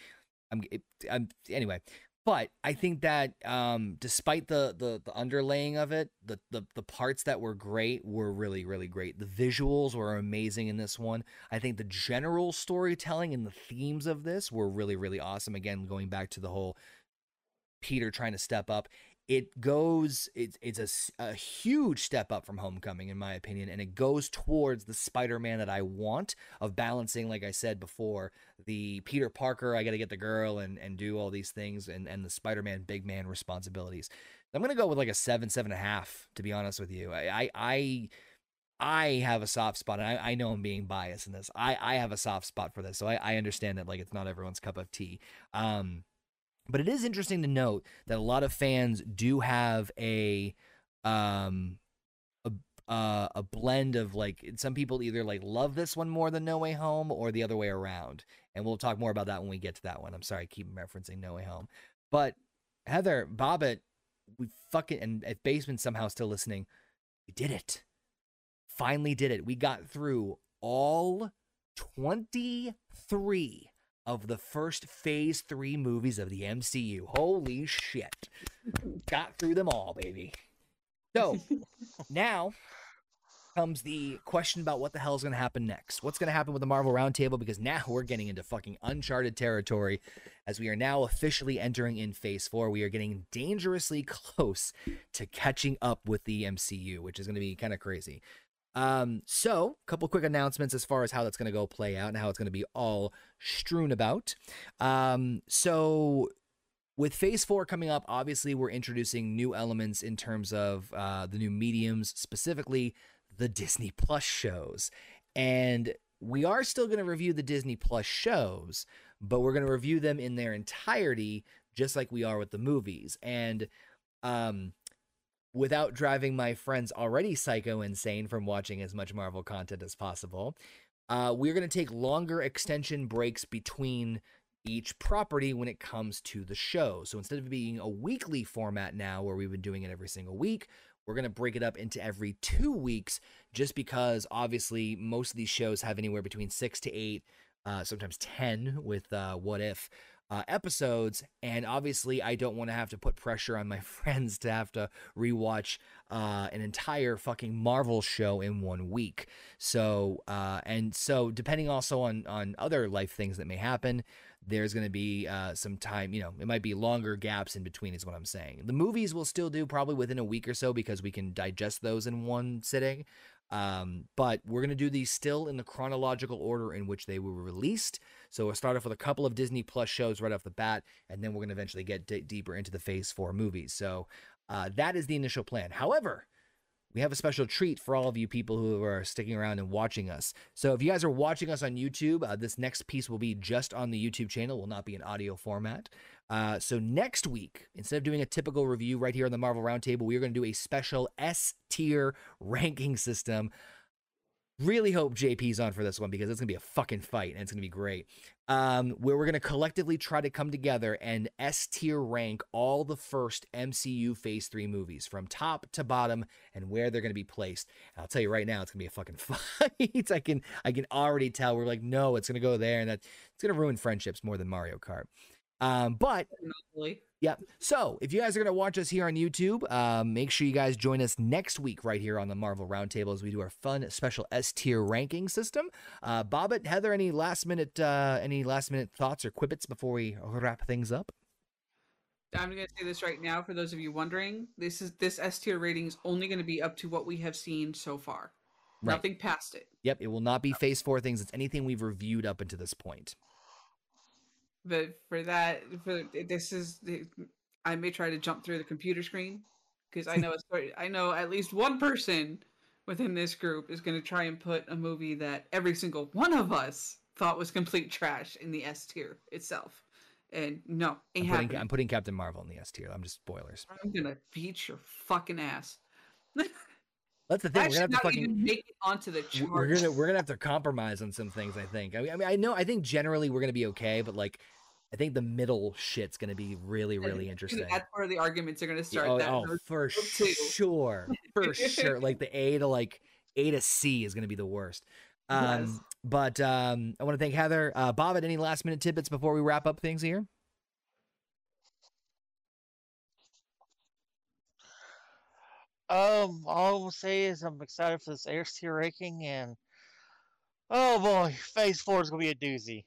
I'm, it, I'm anyway, but I think that um, despite the, the the underlaying of it, the, the the parts that were great were really really great. The visuals were amazing in this one. I think the general storytelling and the themes of this were really really awesome. Again, going back to the whole Peter trying to step up. It goes, it's it's a, a huge step up from Homecoming, in my opinion, and it goes towards the Spider Man that I want of balancing, like I said before, the Peter Parker, I got to get the girl and, and do all these things, and, and the Spider Man big man responsibilities. I'm to go with like a seven, seven and a half, to be honest with you. I, I, I I have a soft spot, and I, I know I'm being biased in this. I, I have a soft spot for this, so I, I understand that like it's not everyone's cup of tea. Um, but it is interesting to note that a lot of fans do have a um a uh, a blend of like some people either like love this one more than No Way Home or the other way around. And we'll talk more about that when we get to that one. I'm sorry, I keep referencing No Way Home. But Heather, Bobbit, we fucking and if Basement somehow still listening, we did it. Finally did it. We got through all 23 of the first phase three movies of the MCU. Holy shit. Got through them all, baby. So now comes the question about what the hell is going to happen next. What's going to happen with the Marvel Roundtable? Because now we're getting into fucking uncharted territory as we are now officially entering in phase four. We are getting dangerously close to catching up with the MCU, which is going to be kind of crazy. Um, so a couple quick announcements as far as how that's going to go play out and how it's going to be all strewn about. Um, so with phase four coming up, obviously we're introducing new elements in terms of uh, the new mediums, specifically the Disney Plus shows. And we are still going to review the Disney Plus shows, but we're going to review them in their entirety, just like we are with the movies. And um, without driving my friends already psycho insane from watching as much Marvel content as possible, uh, we're going to take longer extension breaks between each property when it comes to the show. So instead of being a weekly format now where we've been doing it every single week, we're going to break it up into every two weeks just because obviously most of these shows have anywhere between six to eight, uh, sometimes 10 with uh, What If. Uh, episodes, and obviously, I don't want to have to put pressure on my friends to have to rewatch uh, an entire fucking Marvel show in one week. So, uh, and so, depending also on on other life things that may happen, there's going to be uh, some time, you know, it might be longer gaps in between, is what I'm saying. The movies will still do probably within a week or so because we can digest those in one sitting. Um, but we're going to do these still in the chronological order in which they were released. So we'll start off with a couple of Disney Plus shows right off the bat, and then we're going to eventually get d- deeper into the Phase 4 movies. So uh, that is the initial plan. However, we have a special treat for all of you people who are sticking around and watching us. So if you guys are watching us on YouTube, uh, this next piece will be just on the YouTube channel, will not be in audio format. Uh, so next week, instead of doing a typical review right here on the Marvel Roundtable, we are going to do a special S tier ranking system really hope JP's on for this one because it's gonna be a fucking fight and it's gonna be great. Um, where we're gonna collectively try to come together and S tier rank all the first MCU Phase Three movies from top to bottom and where they're gonna be placed. And I'll tell you right now, it's gonna be a fucking fight. I can I can already tell. We're like, no, it's gonna go there, and that it's gonna ruin friendships more than Mario Kart. Um, but Yep. So if you guys are going to watch us here on YouTube, um, make sure you guys join us next week right here on the Marvel Roundtable as we do our fun special S tier ranking system. Uh, Bobbit, Heather, any last minute uh, any last minute thoughts or quibbits before we wrap things up? I'm going to say this right now for those of you wondering. This is this S tier rating is only going to be up to what we have seen so far. Right. Nothing past it. Yep, it will not be phase four things. It's anything we've reviewed up until this point but for that for this is the i may try to jump through the computer screen because i know i know at least one person within this group is going to try and put a movie that every single one of us thought was complete trash in the s tier itself. And no I'm putting, I'm putting captain marvel in the s tier. I'm just spoilers. I'm gonna beat your fucking ass That's the thing. We're gonna have to fucking make it onto the chart. We're gonna we're gonna have to compromise on some things. I think. I mean, I mean, I know. I think generally we're gonna be okay, but like, I think the middle shit's gonna be really, really interesting. That's where the arguments are gonna start. Oh, oh for sure, for sure. Like the A to like A to C is gonna be the worst. Um, yes. But um, I want to thank Heather. Uh, Bob, At any last minute tidbits before we wrap up things here? Um, all I will say is I'm excited for this air tier ranking, and oh boy, Phase Four is gonna be a doozy.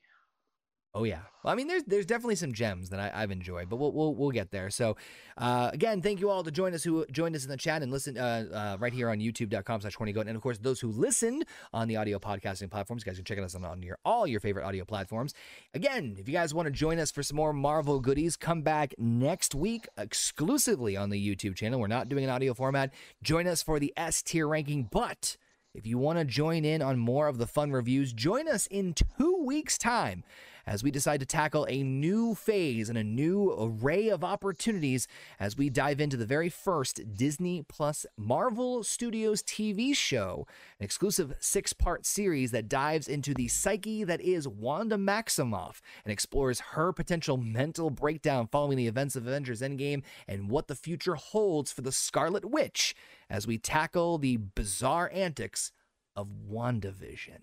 Oh yeah, well, I mean, there's there's definitely some gems that I, have enjoyed, but we'll, we'll we'll get there. So, uh, again, thank you all to join us who joined us in the chat and listen uh, uh, right here on YouTube.com/slash HornyGoat, and of course those who listened on the audio podcasting platforms. You guys can check us on, on your all your favorite audio platforms. Again, if you guys want to join us for some more Marvel goodies, come back next week exclusively on the YouTube channel. We're not doing an audio format. Join us for the S tier ranking, but If you want to join in on more of the fun reviews, join us in two weeks' time as we decide to tackle a new phase and a new array of opportunities as we dive into the very first Disney Plus Marvel Studios TV show, an exclusive six part series that dives into the psyche that is Wanda Maximoff and explores her potential mental breakdown following the events of Avengers Endgame and what the future holds for the Scarlet Witch as we tackle the bizarre antics of WandaVision.